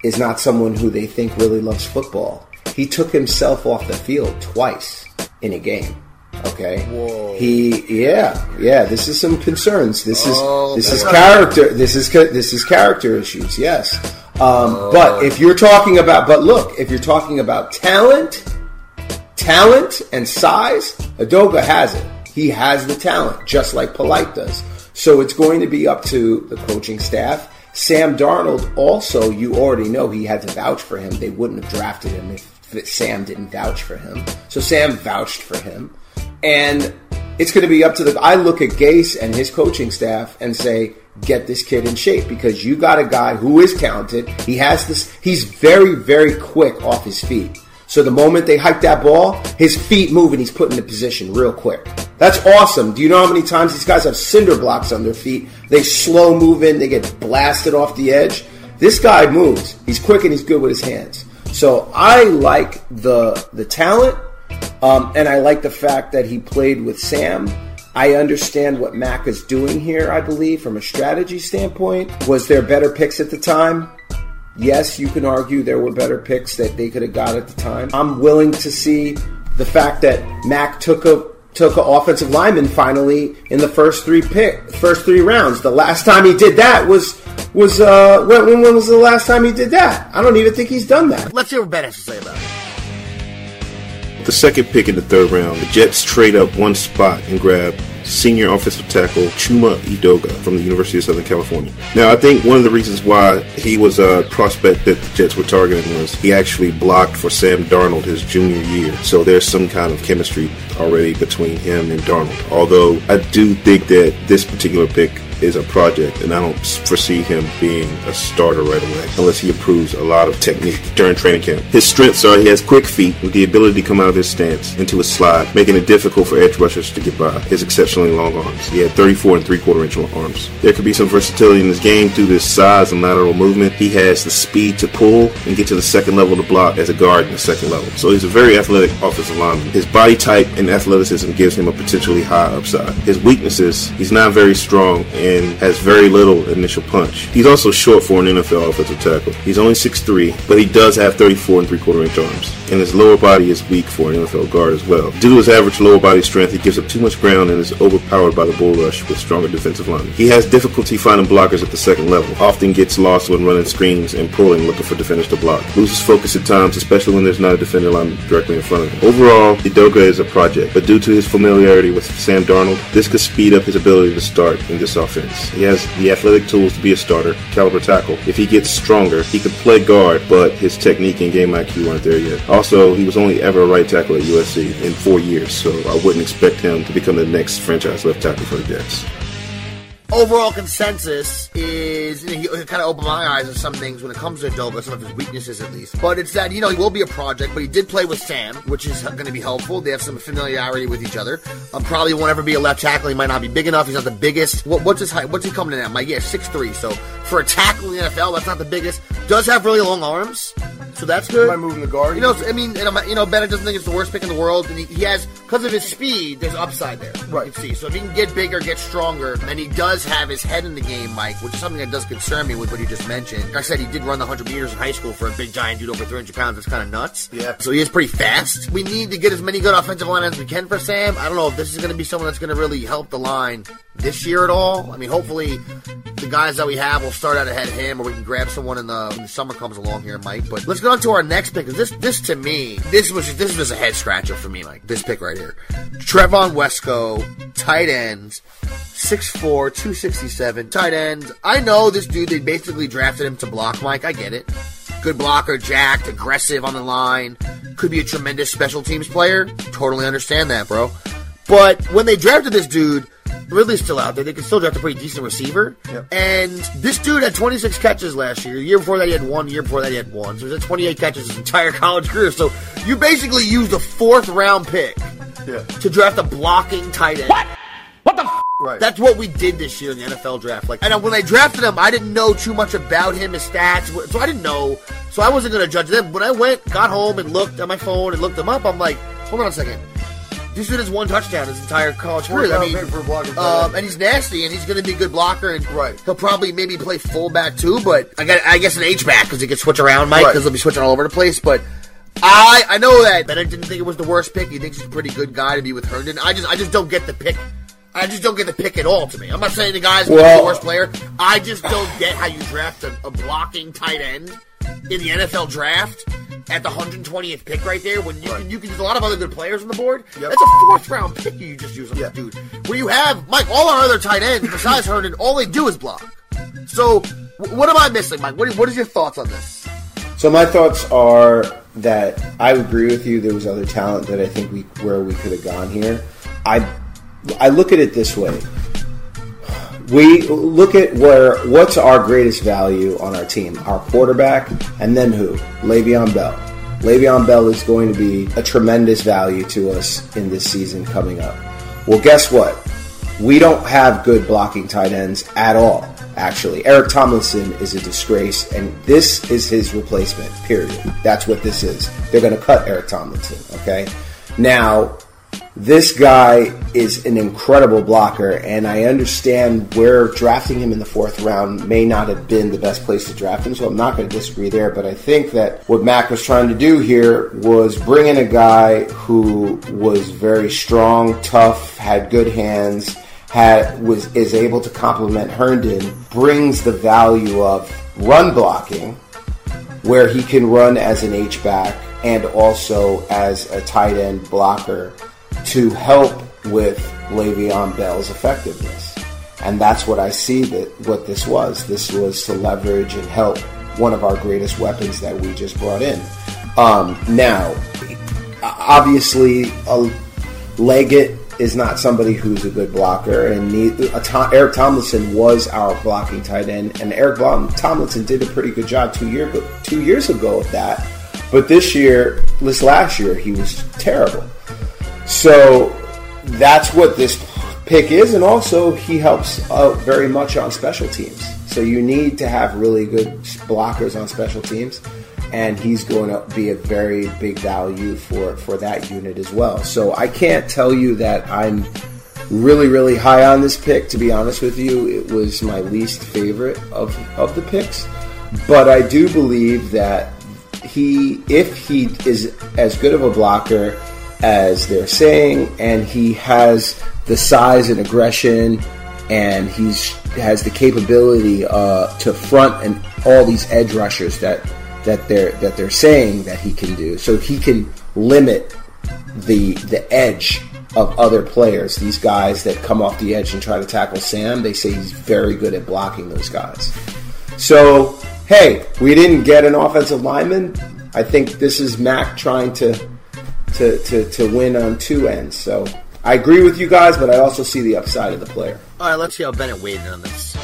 is not someone who they think really loves football. He took himself off the field twice in a game. Okay. Whoa. He, yeah, yeah. This is some concerns. This is Oh, this is character. This is this is character issues. Yes. Um, But if you're talking about, but look, if you're talking about talent, talent and size, Edoga has it. He has the talent, just like Polite does. So it's going to be up to the coaching staff. Sam Darnold, also, you already know he had to vouch for him. They wouldn't have drafted him if Sam didn't vouch for him. So Sam vouched for him. And it's going to be up to the. I look at Gase and his coaching staff and say, get this kid in shape because you got a guy who is talented. He has this. He's very, very quick off his feet. So the moment they hike that ball, his feet move and he's put in into position real quick. That's awesome. Do you know how many times these guys have cinder blocks on their feet? They slow move in, they get blasted off the edge. This guy moves. He's quick and he's good with his hands. So I like the the talent, um, and I like the fact that he played with Sam. I understand what Mac is doing here. I believe from a strategy standpoint, was there better picks at the time? Yes, you can argue there were better picks that they could have got at the time. I'm willing to see the fact that Mac took a took an offensive lineman finally in the first three pick first three rounds. The last time he did that was was uh when, when when was the last time he did that? I don't even think he's done that. Let's hear what Ben has to say about it. The second pick in the third round, the Jets trade up one spot and grab senior offensive tackle Chuma Edoga from the University of Southern California. Now, I think one of the reasons why he was a prospect that the Jets were targeting was he actually blocked for Sam Darnold his junior year. So there's some kind of chemistry already between him and Darnold. Although I do think that this particular pick is a project, and I don't foresee him being a starter right away unless he improves a lot of technique during training camp. His strengths are he has quick feet with the ability to come out of his stance into a slide, making it difficult for edge rushers to get by. His exceptionally long arms. He had 34 and three quarter inch arms. There could be some versatility in his game through his size and lateral movement. He has the speed to pull and get to the second level to block as a guard in the second level. So he's a very athletic offensive lineman. His body type and athleticism gives him a potentially high upside. His weaknesses, he's not very strong and and has very little initial punch. He's also short for an NFL offensive tackle. He's only 6'3", but he does have 34 and three quarter inch arms, and his lower body is weak for an NFL guard as well. Due to his average lower body strength, he gives up too much ground and is overpowered by the bull rush with stronger defensive linemen. He has difficulty finding blockers at the second level, often gets lost when running screens and pulling looking for defenders to block. Loses focus at times, especially when there's not a defender line directly in front of him. Overall, Edoga is a project, but due to his familiarity with Sam Darnold, this could speed up his ability to start in this offense He has the athletic tools to be a starter, caliber tackle. If he gets stronger, he could play guard, but his technique and game IQ aren't there yet. Also, he was only ever a right tackle at USC in four years, so I wouldn't expect him to become the next franchise left tackle for the Jets overall consensus is you know, he kind of opened my eyes on some things when it comes to Doga, some of his weaknesses at least. But it's that you know he will be a project, but he did play with Sam, which is going to be helpful. They have some familiarity with each other. Um, probably won't ever be a left tackle. He might not be big enough. He's not the biggest. What, what's his height? What's he coming in at? My yeah, six three. So for a tackle in the NFL, that's not the biggest. Does have really long arms. So that's good. Am I moving the guard? You know, I mean, and I'm, you know, Bennett doesn't think it's the worst pick in the world, and he, he has because of his speed. There's upside there. Right. You can see. So if he can get bigger, get stronger, and he does have his head in the game, Mike, which is something that does concern me with what you just mentioned. Like I said he did run the 100 meters in high school for a big giant dude over 300 pounds. That's kind of nuts. Yeah. So he is pretty fast. We need to get as many good offensive linemen as we can for Sam. I don't know if this is going to be someone that's going to really help the line this year at all. I mean, hopefully the guys that we have will start out ahead of him, or we can grab someone in the when the summer comes along here, Mike. But let's get on to our next pick. This, this to me, this was this was a head scratcher for me, Mike. This pick right here, Trevon Wesco, tight end. 6'4", 267, tight end. I know this dude, they basically drafted him to block Mike. I get it. Good blocker, jacked, aggressive on the line. Could be a tremendous special teams player. Totally understand that, bro. But when they drafted this dude, Ridley's still out there. They can still draft a pretty decent receiver. Yep. And this dude had 26 catches last year. The year before that, he had one. The year before that, he had one. So he had 28 catches his entire <laughs> college career. So you basically used a fourth round pick Yeah. to draft a blocking tight end. What? What the? F- Right. That's what we did this year in the NFL draft. Like, and when I drafted him, I didn't know too much about him, his stats, so I didn't know. So I wasn't going to judge them. When I went, got home, and looked at my phone and looked him up, I'm like, hold on a second. This dude has one touchdown his entire college career. I mean, for a blocking tight um, and he's nasty, and he's going to be a good blocker, and Right. he'll probably maybe play fullback too. But I got, I guess, an H back because he can switch around, Mike, Right. because he'll be switching all over the place. But I, I know that Bennett didn't think it was the worst pick. He thinks he's a pretty good guy to be with Herndon. I just, I just don't get the pick. I just don't get the pick at all. To me, I'm not saying the guy's Well- the worst player. I just don't get how you draft a, a blocking tight end in the NFL draft at the 120th pick right there when you can you can use a lot of other good players on the board. Yep. That's a fourth round pick you just use on Yeah. this dude. Where you have Mike, all our other tight ends besides <laughs> Herndon, all they do is block. So wh- what am I missing, Mike? What, what is your thoughts on this? So my thoughts are that I agree with you. There was other talent that I think we where we could have gone here. I I look at it this way. We look at where what's our greatest value on our team, our quarterback, and then who? Le'Veon Bell. Le'Veon Bell is going to be a tremendous value to us in this season coming up. Well, guess what? We don't have good blocking tight ends at all. Actually, Eric Tomlinson is a disgrace, and this is his replacement. Period. That's what this is. They're going to cut Eric Tomlinson. Okay. Now, this guy is an incredible blocker, and I understand where drafting him in the fourth round may not have been the best place to draft him, so I'm not going to disagree there. But I think that what Mac was trying to do here was bring in a guy who was very strong, tough, had good hands, had was is able to complement Herndon, brings the value of run blocking where he can run as an H back and also as a tight end blocker to help with Le'Veon Bell's effectiveness. And that's what I see that what this was. This was to leverage and help one of our greatest weapons that we just brought in. Um, now, obviously, a Leggett is not somebody who's a good blocker, and uh, Tom, Eric Tomlinson was our blocking tight end, and Eric Tomlinson did a pretty good job two year two years ago of that. But this year, this last year, he was terrible. So that's what this pick is, and also he helps out very much on special teams. So you need to have really good blockers on special teams, and he's going to be a very big value for for that unit as well. So I can't tell you that I'm really really high on this pick. To be honest with you, it was my least favorite of of the picks, but I do believe that he, if he is as good of a blocker as they're saying, and he has the size and aggression, and he's has the capability uh, to front and all these edge rushers that that they're that they're saying that he can do. So he can limit the the edge of other players. These guys that come off the edge and try to tackle Sam, they say he's very good at blocking those guys. So hey, we didn't get an offensive lineman. I think this is Mac trying to to, to, to win on two ends. So I agree with you guys, but I also see the upside of the player. All right, let's see how Bennett weighed in on this.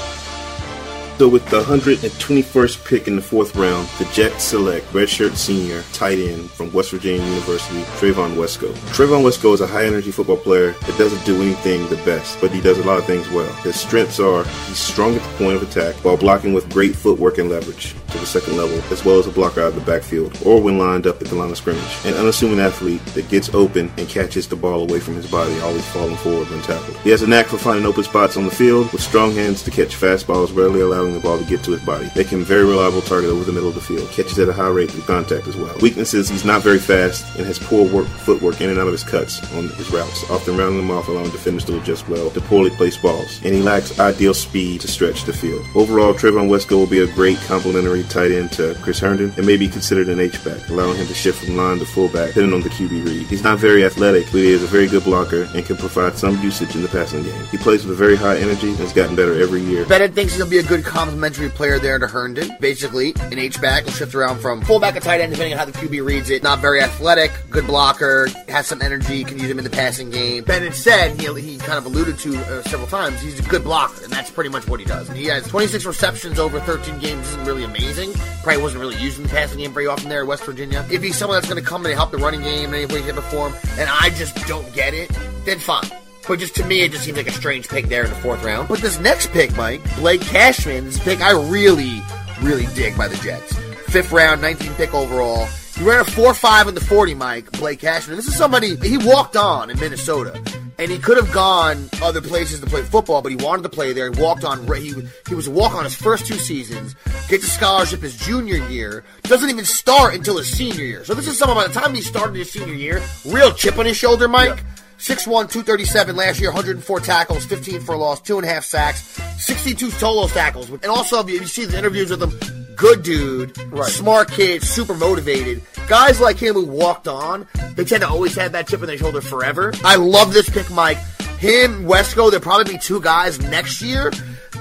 So with the 121st pick in the fourth round, the Jets select redshirt senior tight end from West Virginia University, Trevon Wesco. Trevon Wesco is a high energy football player that doesn't do anything the best, but he does a lot of things well. His strengths are he's strong at the point of attack while blocking with great footwork and leverage to the second level, as well as a blocker out of the backfield or when lined up at the line of scrimmage. An unassuming athlete that gets open and catches the ball away from his body, always falling forward when tackled. He has a knack for finding open spots on the field with strong hands to catch fastballs, rarely allowing the ball to get to his body. Him a very reliable target over the middle of the field. Catches at a high rate through contact as well. Weaknesses, he's not very fast and has poor work, footwork in and out of his cuts on his routes, often rounding them off, allowing defenders to adjust well to poorly placed balls. And he lacks ideal speed to stretch the field. Overall, Trevon Wesco will be a great complementary tight end to Chris Herndon and may be considered an H-back, allowing him to shift from line to fullback, depending on the QB read. He's not very athletic, but he is a very good blocker and can provide some usage in the passing game. He plays with a very high energy and has gotten better every year. Bennett thinks to be a good complementary player there to Herndon. Basically, an H-back will shift around from fullback to tight end depending on how the QB reads it. Not very athletic, good blocker, has some energy, can use him in the passing game. Bennett said, he, he kind of alluded to uh, several times, he's a good blocker, and that's pretty much what he does. And he has 26 receptions over 13 games, isn't really amazing. Probably wasn't really used in the passing game very often there at West Virginia. If he's someone that's going to come and help the running game in any way, shape, or form, and I just don't get it, then fine. But just to me, it just seems like a strange pick there in the fourth round. But this next pick, Mike, Blake Cashman, this pick I really, really dig by the Jets. Fifth round, 19 pick overall. He ran a 4-5 in the 40, Mike, Blake Cashman. This is somebody, he walked on in Minnesota. And he could have gone other places to play football, but he wanted to play there. He walked on. He, he was a walk on his first two seasons. Gets a scholarship his junior year. Doesn't even start until his senior year. So this is someone by the time he started his senior year, real chip on his shoulder, Mike. 6'1", 237 last year, 104 tackles, 15 for a loss, two and a half sacks, 62 solo tackles. And also, if you see the interviews with him, good dude, Right. smart kid, super motivated. Guys like him who walked on, they tend to always have that chip on their shoulder forever. I love this pick, Mike. Him, Wesco, there'll probably be two guys next year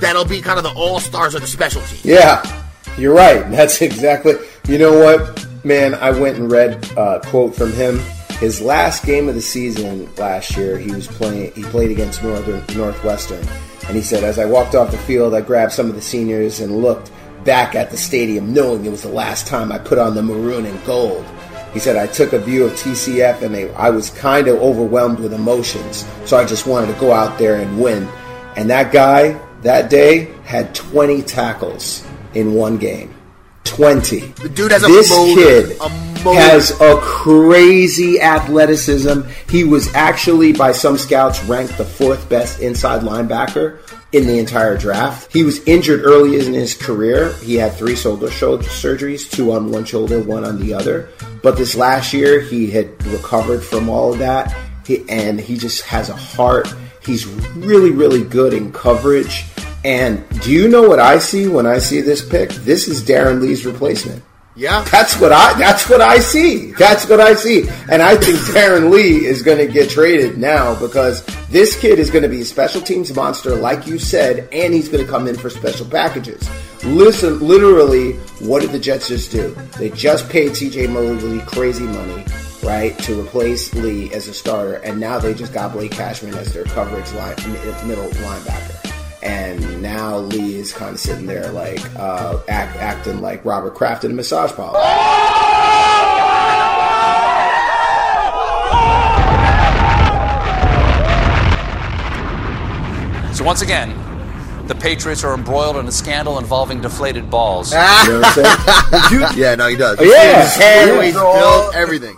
that'll be kind of the all-stars of the special team. Yeah, you're right. <laughs> That's exactly. You know what, man? I went and read a quote from him. His last game of the season last year, he was playing. He played against Northern Northwestern, and he said, "As I walked off the field, I grabbed some of the seniors and looked back at the stadium, knowing it was the last time I put on the maroon and gold." He said, "I took a view of TCF, and they, I was kind of overwhelmed with emotions, so I just wanted to go out there and win." And that guy that day had 20 tackles in one game. 20. The dude has a this motor, kid a motor. has a crazy athleticism. He was actually, by some scouts, ranked the fourth best inside linebacker in the entire draft. He was injured early in his career. He had three shoulder shoulder surgeries, two on one shoulder, one on the other. But this last year, he had recovered from all of that, he, and he just has a heart. He's really, really good in coverage. And do you know what I see when I see this pick? This is Darron Lee's replacement. Yeah. That's what I that's what I see. That's what I see. And I think Darron Lee is going to get traded now because this kid is going to be a special teams monster like you said and he's going to come in for special packages. Listen, literally what did the Jets just do? They just paid CJ Mosley crazy money, right, to replace Lee as a starter and now they just got Blake Cashman as their coverage line middle linebacker and now Lee is kind of sitting there like uh, act, acting like Robert Kraft in a massage parlor. So once again, the Patriots are embroiled in a scandal involving deflated balls. You know what I'm saying? <laughs> yeah, no, he does. Oh, yeah. his head, Yeah. he's built, everything.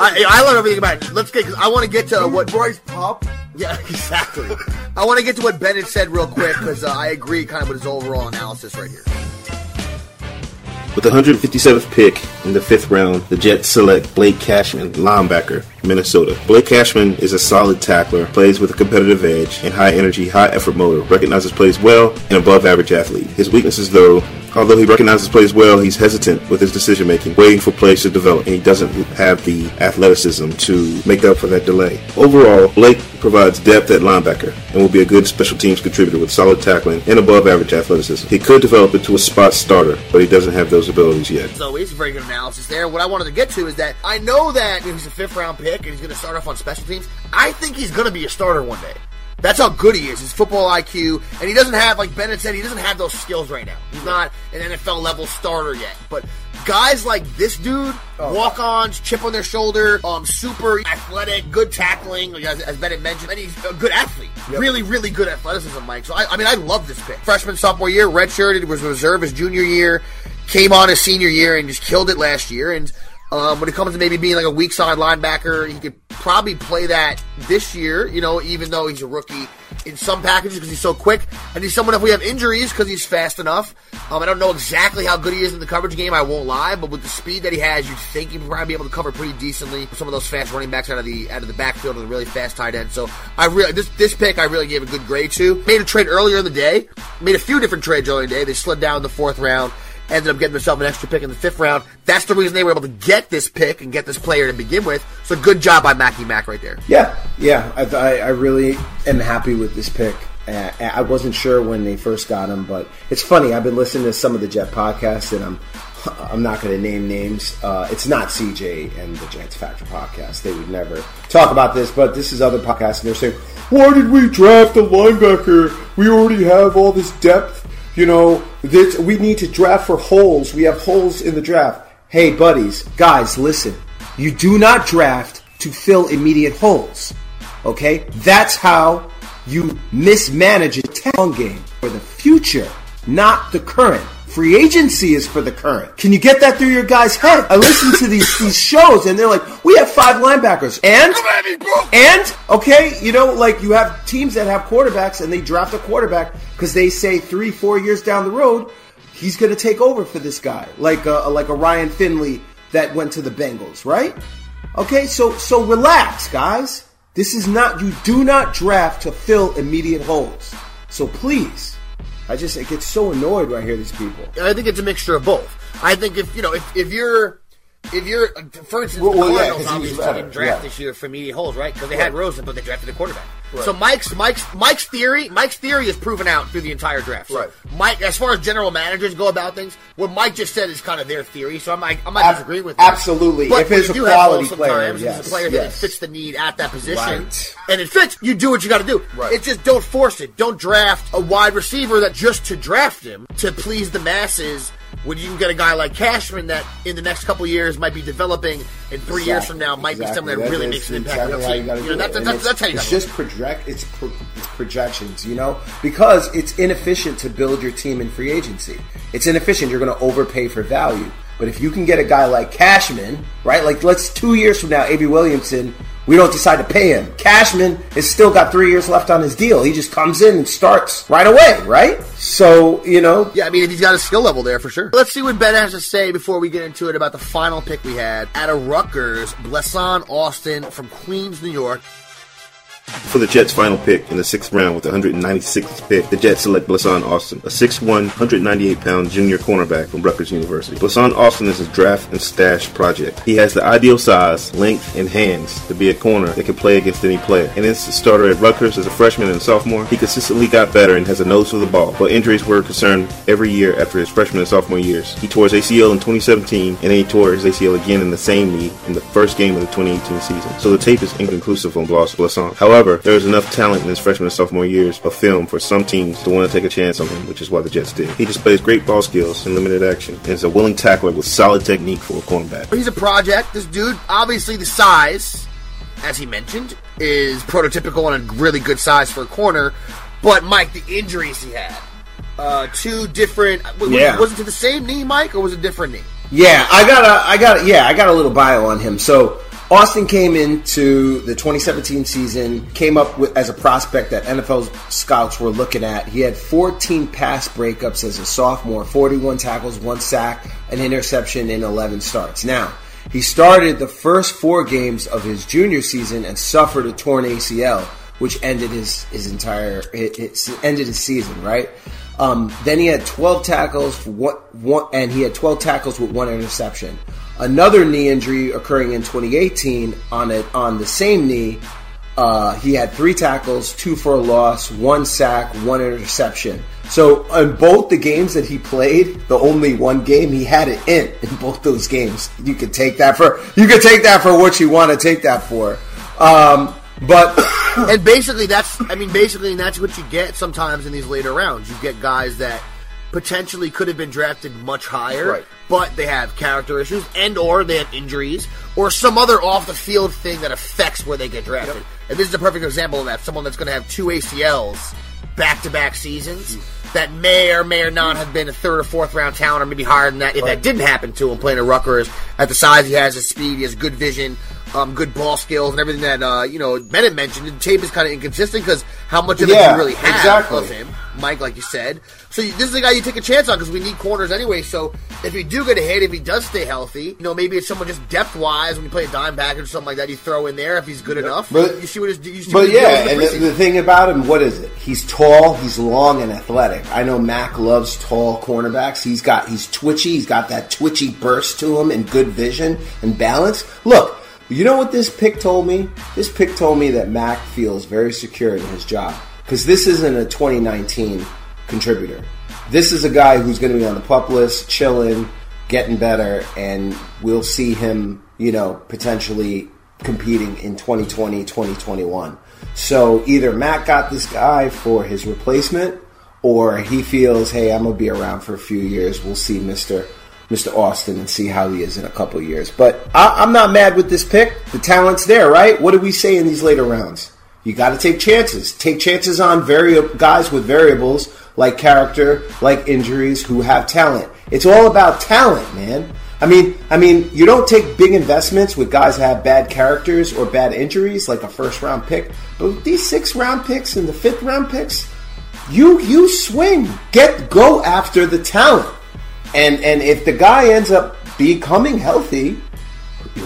I, I learned everything about it. Let's get. Cause I want to get to what Bryce Pop. Yeah, <laughs> exactly. I want to get to what Bennett said real quick because uh, I agree kind of with his overall analysis right here. With the 157th pick in the fifth round, the Jets select Blake Cashman, linebacker, Minnesota. Blake Cashman is a solid tackler, plays with a competitive edge and high energy, high effort motor, recognizes plays well, and above average athlete. His weaknesses, though, although he recognizes plays well, he's hesitant with his decision making, waiting for plays to develop, and he doesn't have the athleticism to make up for that delay. Overall, Blake provides depth at linebacker and will be a good special teams contributor with solid tackling and above average athleticism. He could develop into a spot starter, but he doesn't have those abilities yet. So it's a very good analysis there. What I wanted to get to is that I know that he's a fifth round pick and he's going to start off on special teams. I think he's going to be a starter one day. That's how good he is. His football IQ, and he doesn't have, like Bennett said, he doesn't have those skills right now. He's not an NFL level starter yet. But guys like this dude, walk ons, chip on their shoulder, um, super athletic, good tackling, as, as Bennett mentioned, and he's a good athlete. Really, really good athleticism, Mike. So I, I mean, I love this pick. Freshman, sophomore year, redshirted, was reserve his junior year, came on his senior year and just killed it last year. And um, when it comes to maybe being like a weak side linebacker, he could probably play that this year, you know, even though he's a rookie in some packages because he's so quick. And he's someone if we have injuries because he's fast enough. Um, I don't know exactly how good he is in the coverage game, I won't lie, but with the speed that he has, you'd think he'd probably be able to cover pretty decently some of those fast running backs out of the out of the backfield and the really fast tight end. So I really this this pick I really gave a good grade to. Made a trade earlier in the day, made a few different trades earlier in the day. They slid down the fourth round ended up getting themselves an extra pick in the fifth round. That's the reason they were able to get this pick and get this player to begin with. So good job by Mackie Mac right there. Yeah, yeah, I, I, I really am happy with this pick. Uh, I wasn't sure when they first got him, but it's funny. I've been listening to some of the Jet podcasts, and I'm I'm not going to name names. Uh, it's not CJ and the Jets Factor podcast. They would never talk about this, but this is other podcasts, and they're saying, "Why did we draft a linebacker? We already have all this depth. You know, this, we need to draft for holes. We have holes in the draft." Hey, buddies, guys, listen. You do not draft to fill immediate holes. Okay? That's how you mismanage a town game for the future, not the current. Free agency is for the current. Can you get that through your guy's head? I listen to these, these shows and they're like, we have five linebackers. And? And? Okay, you know, like you have teams that have quarterbacks and they draft a quarterback because they say three, four years down the road, he's going to take over for this guy. Like a, like a Ryan Finley that went to the Bengals, right? Okay, so so relax, guys. This is not you do not draft to fill immediate holes. So please, I just get so annoyed when I hear these people. I think it's a mixture of both. I think if you know if, if you're if you're uh, for instance Well, the well, yeah, Cardinals was obviously didn't draft yeah. this year for immediate holes, right? Because they had Rosen, but they drafted a quarterback. Right. So Mike's Mike's Mike's theory Mike's theory is proven out through the entire draft. So Right. Mike, as far as general managers go about things, what Mike just said is kind of their theory. So I'm like, I'm not Ab- disagreeing with that. absolutely. But If it's a do quality player, yes, it's a player that yes. fits the need at that position, Right. and it fits. You do what you got to do. Right. It's just don't force it. Don't draft a wide receiver that just to draft him to please the masses. When you get a guy like Cashman that in the next couple years might be developing, and three years from now might be someone that really makes an impact on Exactly you. You know, that's, that's, that's how you it's just project. It's, pro, it's projections, you know, because it's inefficient to build your team in free agency. It's inefficient. You're going to overpay for value. But if you can get a guy like Cashman, right? Like let's two years from now, A.B. Williamson, we don't decide to pay him. Cashman has still got three years left on his deal. He just comes in and starts right away, right? So you know, Yeah, I mean, he's got a skill level there for sure. Let's see what Ben has to say before we get into it about the final pick we had. Out of Rutgers, Blessuan Austin from Queens, New York. For the Jets' final pick in the sixth round with the 196th pick, the Jets select Blessuan Austin, a 6'1", 198-pound junior cornerback from Rutgers University. Blessuan Austin is a draft and stash project. He has the ideal size, length, and hands to be a corner that can play against any player. And as a starter at Rutgers as a freshman and sophomore, he consistently got better and has a nose for the ball. But injuries were a concern every year after his freshman and sophomore years. He tore his ACL in 2017, and then he tore his ACL again in the same knee in the first game of the 2018 season. So the tape is inconclusive on Blessuan. However, there is enough talent in his freshman and sophomore years of film for some teams to want to take a chance on him, which is why the Jets did. He displays great ball skills and limited action, and is a willing tackler with solid technique for a cornerback. He's a project. This dude, obviously, the size, as he mentioned, is prototypical and a really good size for a corner. But Mike, the injuries he had, uh, two different. Was, Yeah. was it to the same knee, Mike, or was it a different knee? Yeah, I got a, I got, a, yeah, I got a little bio on him. So Austin came into the 2017 season, came up with as a prospect that NFL scouts were looking at. He had 14 pass breakups as a sophomore, 41 tackles, one sack, an interception in 11 starts. Now. He started the first four games of his junior season and suffered a torn ACL, which ended his his entire it, it ended his season. Right. Um, then he had 12 tackles for one, one, and he had 12 tackles with one interception. Another knee injury occurring in 2018 on it on the same knee. Uh, he had three tackles, two for a loss, one sack, one interception. So in both the games that he played, the only one game he had it in in both those games. You could take that for you could take that for what you want to take that for. Um, but <coughs> and basically, that's I mean, basically, that's what you get sometimes in these later rounds. You get guys that potentially could have been drafted much higher, Right. but they have character issues and or they have injuries or some other off the field thing that affects where they get drafted. And this is a perfect example of that. Someone that's going to have two ACLs back to back seasons. That may or may or not have been a third or fourth round talent, or maybe higher than that. If that didn't happen to him playing at Rutgers, at the size he has, his speed, he has good vision, um, good ball skills, and everything that uh, you know Bennett mentioned. The tape is kind of inconsistent because how much of it you really have exactly. of him, Mike, like you said. So you, this is a guy you take a chance on because we need corners anyway. So if you do get a hit, if he does stay healthy, you know maybe it's someone just depth wise when you play a dime package or something like that, you throw in there if he's good enough. But- you see what his, you see But yeah, in and the the, the thing about him, what is it? He's tall, he's long and athletic. I know Mac loves tall cornerbacks. He's got he's twitchy, he's got that twitchy burst to him and good vision and balance. Look, you know what this pick told me? This pick told me that Mac feels very secure in his job because this isn't a 2019 contributor. This is a guy who's going to be on the pup list, chilling, getting better, and we'll see him, you know, potentially competing in 2020, 2021. So either Matt got this guy for his replacement, or he feels, hey, I'm gonna be around for a few years. We'll see Mister Mister Austin and see how he is in a couple years. But I, I'm not mad with this pick. The talent's there, right? What do we say in these later rounds? You got to take chances. Take chances on vari- guys with variables like character, like injuries, who have talent. It's all about talent, man. I mean, I mean, you don't take big investments with guys that have bad characters or bad injuries, like a first round pick. But with these six round picks and the fifth round picks, you you swing, get go after the talent, and and if the guy ends up becoming healthy,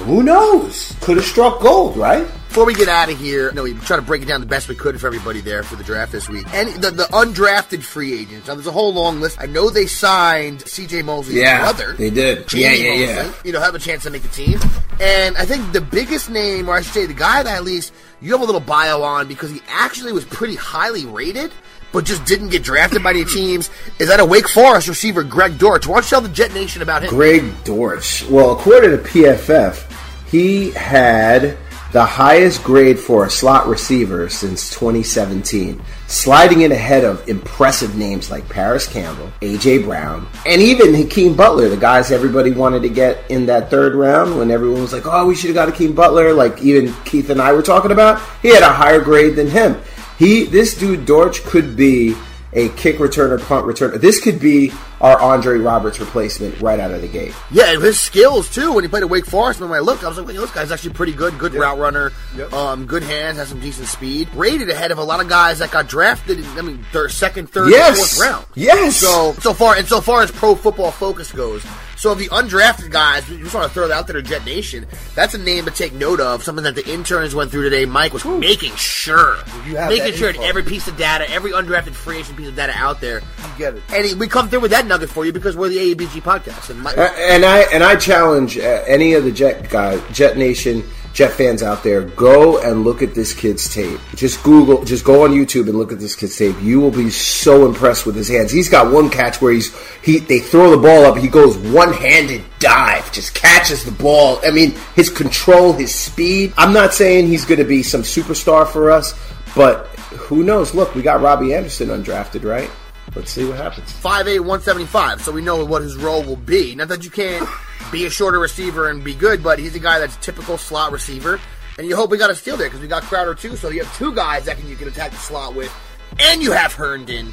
who knows? Could have struck gold, right? Before we get out of here, no, we try to break it down the best we could for everybody there for the draft this week. And the, the undrafted free agents. Now, there's a whole long list. I know they signed C.J. Mosley's Yeah, brother. they did. Jamie Yeah, yeah, yeah. Mosley, You know, have a chance to make the team. And I think the biggest name, or I should say, the guy that at least you have a little bio on because he actually was pretty highly rated. But just didn't get drafted by any <laughs> teams. Is that a Wake Forest receiver, Greg Dortch? Why don't you tell the Jet Nation about him? Greg Dortch. Well, according to PFF, he had the highest grade for a slot receiver since 2017, sliding in ahead of impressive names like Parris Campbell, AJ Brown, and even Hakeem Butler, the guys everybody wanted to get in that third round when everyone was like, "Oh, we should have got Hakeem Butler," like even Keith and I were talking about. He had a higher grade than him. He, this dude Dortch, could be a kick returner, punt returner. This could be our Andre Roberts replacement right out of the gate. Yeah, his skills too. When he played at Wake Forest, when I looked, I was like, "Well, this guy's actually pretty good. Good route runner, Yep. um, good hands, has some decent speed. Rated ahead of a lot of guys that got drafted. In, I mean, third, second, third, Yes. fourth round. Yes. So so far, and so far as Pro Football Focus goes, so the undrafted guys, we just want to throw that out there to Jet Nation. That's a name to take note of. Something that the interns went through today. Mike was making sure, making sure info. every piece of data, every undrafted free agent piece of data out there. You get it. And he, we come through with that nugget for you because we're the AABG podcast. And Mike, Uh, and I and I challenge uh, any of the Jet guys, Jet Nation, Jet fans out there, go and look at this kid's tape. Just Google, just go on YouTube and look at this kid's tape. You will be so impressed with his hands. He's got one catch where he's he they throw the ball up, he goes one handed dive, just catches the ball. I mean, his control, his speed. I'm not saying he's going to be some superstar for us, but who knows? Look, we got Robbie Anderson undrafted, right? Let's see what happens. 5'8", 175, so we know what his role will be. Not that you can't be a shorter receiver and be good, but he's a guy that's a typical slot receiver. And you hope we got a steal there because we got Crowder too, so you have two guys that can you can attack the slot with. And you have Herndon.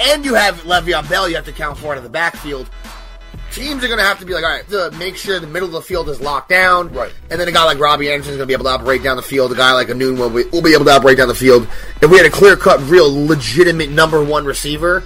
And you have Le'Veon Bell you have to count for out of the backfield. Teams are going to have to be like, all right, to make sure the middle of the field is locked down. Right. And then a guy like Robbie Anderson is going to be able to operate down the field. A guy like a Noon will be, will be able to operate down the field. If we had a clear cut, real legitimate number one receiver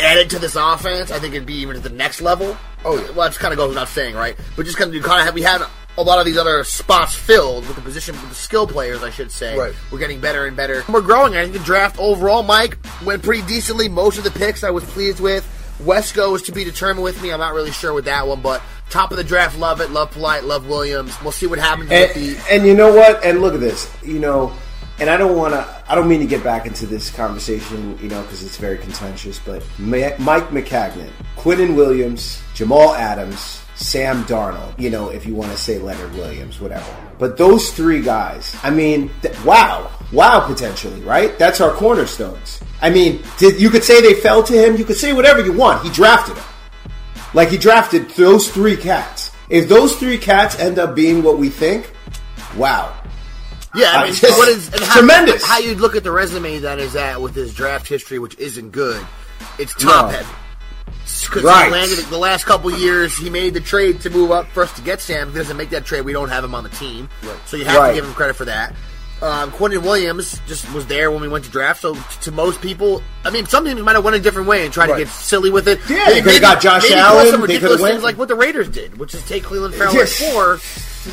added to this offense, I think it'd be even at the next level. Oh, yeah. Well, that kind of goes without saying, right? But just kind of, kind of have, we had a lot of these other spots filled with the position, with the skill players, I should say. Right. We're getting better and better. We're growing. I think the draft overall, Mike, went pretty decently. Most of the picks I was pleased with. Wesco is to be determined with me. I'm not really sure with that one, but top of the draft, love it. Love Polite, love Williams. We'll see what happens and, with the. and you know what? And look at this. You know, and I don't want to. I don't mean to get back into this conversation. You know, because it's very contentious. But Ma- Mike Maccagnan, Quinnen Williams, Jamal Adams, Sam Darnold. You know, if you want to say Leonard Williams, whatever. But those three guys. I mean, th- wow, wow, potentially, right? That's our cornerstones. I mean, did, you could say they fell to him. You could say whatever you want. He drafted them. Like he drafted those three cats. If those three cats end up being what we think, wow. Yeah, I Uh, mean, just what is how, tremendous. How you look at the resume that is at with his draft history, which isn't good. It's top No. heavy. Because Right. he landed the last couple years, he made the trade to move up first to get Sam. If he doesn't make that trade, we don't have him on the team. So you have Right. to give him credit for that. Um, Quinnen Williams just was there when we went to draft. So t- to most people, I mean, some teams might have went a different way and tried Right. to get silly with it. Yeah, they could've got Josh maybe Allen, Some they ridiculous things like what the Raiders did, which is take Clelin Ferrell Yes. at four,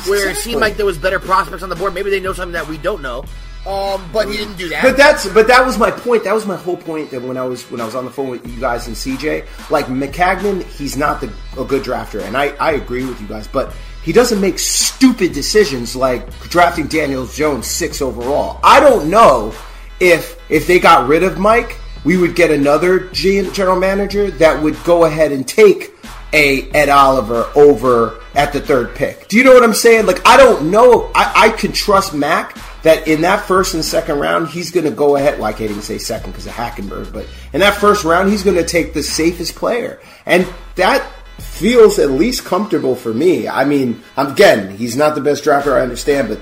where it seemed like there was better prospects on the board. Maybe they know something that we don't know. Um, but he didn't do that. But that's but that was my point. That was my whole point. That when I was when I was on the phone with you guys and CJ, like Maccagnan, he's not the, a good drafter, and I I agree with you guys. But he doesn't make stupid decisions like drafting Daniel Jones six overall. I don't know if if they got rid of Mike, we would get another general manager that would go ahead and take a Ed Oliver over at the third pick. Do you know what I'm saying? Like I don't know. I, I could trust Mac that in that first and second round he's going to go ahead. Well, I can't even say second because of Hackenberg, but in that first round he's going to take the safest player, and that feels at least comfortable for me. I mean, again, he's not the best drafter. I understand, but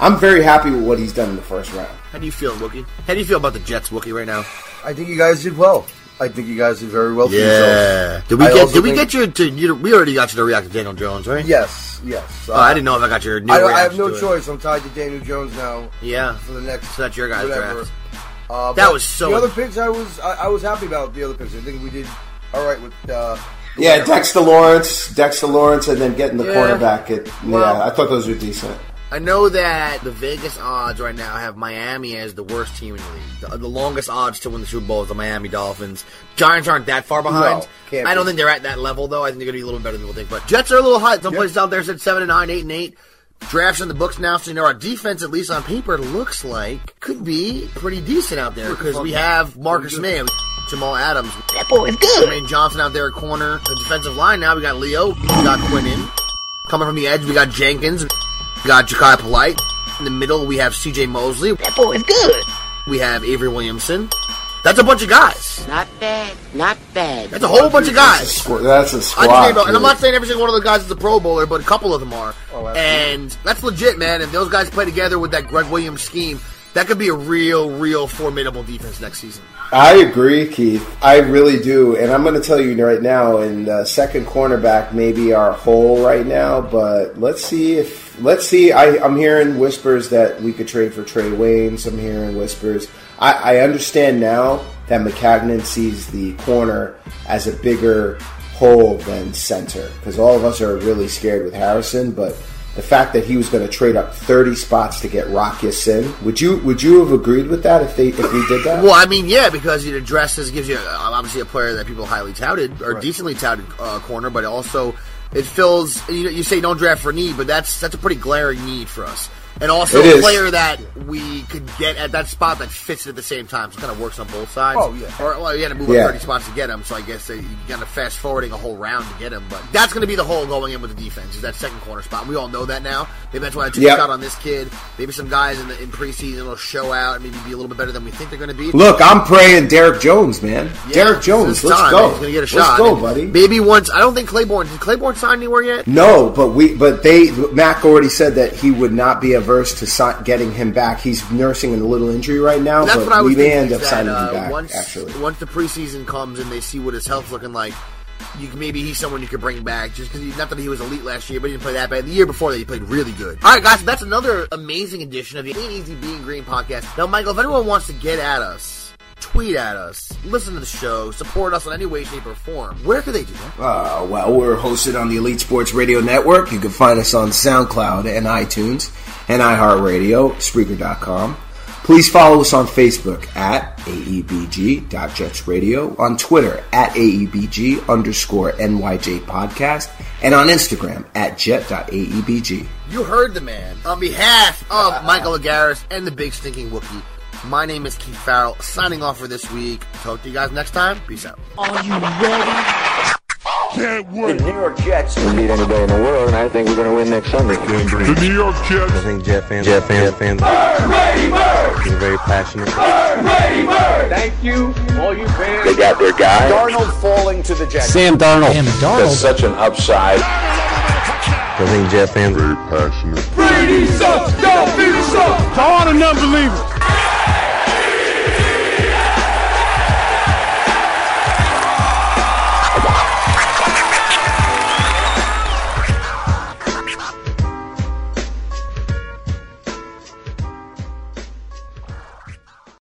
I'm very happy with what he's done in the first round. How do you feel, Wookie? How do you feel about the Jets, Wookie, right now? I think you guys did well. I think you guys did very well for. Did we I get? Did we get you to? You, we already got you to react to Daniel Jones, right? Yes, yes. Oh, I didn't know if I got your new. I, I have no to it. choice. I'm tied to Daniel Jones now. Yeah. For the next. So that's your guys' whatever. draft. Uh, That was so- The other picks, I was I, I was happy about the other picks. I think we did all right with. Uh, Yeah. Dexter Lawrence, Dexter Lawrence, and then getting the Yeah. quarterback. At, Well- yeah, I thought those were decent. I know that the Vegas odds right now have Miami as the worst team in the league. The, the longest odds to win the Super Bowl is the Miami Dolphins. Giants aren't that far behind. No, I don't be. think they're at that level though. I think they're going to be a little better than people think. But Jets are a little hot. Some places out there said seven and nine, eight and eight. Drafts in the books now, so you know our defense, at least on paper, looks like could be pretty decent out there because we have Marcus Maye, Jamal Adams. That boy is good. Jermaine Johnson out there at corner. The defensive line now we got Leo, we got Quinnen. Coming from the edge, we got Jenkins, we got Jachai Polite. In the middle, we have C.J. Mosley. That boy is good. We have Avery Williamson. That's a bunch of guys. Not bad, not bad. That's a whole bunch of guys. That's a I squad. just named, and I'm not saying every single one of those guys is a Pro Bowler, but a couple of them are. Oh, absolutely. and that's legit, man. If those guys play together with that Gregg Williams scheme, that could be a real, real formidable defense next season. I agree, Keith. I really do, and I'm going to tell you right now. In the second cornerback, maybe our hole right now, but let's see if let's see. I, I'm hearing whispers that we could trade for Trae Waynes. I'm hearing whispers. I, I understand now that Maccagnan sees the corner as a bigger hole than center because all of us are really scared with Harrison, but the fact that he was going to trade up 30 spots to get Rock Sin, would you would you have agreed with that if they if we did that? Well, I mean, yeah, because it addresses gives you uh, obviously a player that people highly touted or decently touted uh, corner, but also it fills. You, know, you say don't draft for need, but that's that's a pretty glaring need for us. And also It a is. player that we could get at that spot that fits it at the same time. So it kind of works on both sides. Oh, yeah. Or well, you had to move Yeah. up thirty spots to get him. So I guess uh, you kind of fast forwarding a whole round to get him. But that's going to be the hole going in with the defense is that second corner spot. We all know that now. Maybe that's why I took Yep. a shot on this kid. Maybe some guys in the in preseason will show out and maybe be a little bit better than we think they're going to be. Look, I'm praying Derrick Jones, man. Yeah, Derrick Jones, let's time. go. He's gonna get a let's shot. go, And buddy. Maybe once. I don't think Claiborne. Did Claiborne sign anywhere yet? No, but we but they Mac already said that he would not be averse to getting him back. He's nursing a little injury right now, That's but what I we may end up that, signing uh, him back. once, actually, once the preseason comes and they see what his health's looking like, you maybe he's someone you could bring back. Just because not that he was elite last year, but he didn't play that bad. The year before that, he played really good. All right, guys, that's another amazing edition of the Ain't Easy Being Green podcast. Now, Michael, if anyone wants to get at us. Tweet at us, listen to the show, support us in any way, shape, or form. Where could they do that? Uh, well, we're hosted on the Elite Sports Radio Network. You can find us on SoundCloud and iTunes and iHeartRadio, Spreaker.com. Please follow us on Facebook at AEBG.JetsRadio, on Twitter at AEBG underscore NYJ podcast, and on Instagram at jet.aebg. You heard the man. On behalf of Michael Agaris and the Big Stinking Wookie, my name is Keith Farrell, signing off for this week. Talk to you guys next time. Peace out. Are you ready? Can't The wait. New York Jets can beat anybody in the world, and I think we're going to win next Sunday. The New York Jets. I think Jet fans, Jet fans, Jet fans, are very passionate. Thank you, all you fans. They got their guy. Darnold falling to the Jets. Sam Darnold. That's such an upside. I think Jet fans, Very passionate. Brady sucks. Don't be sucks. To all the non-believers.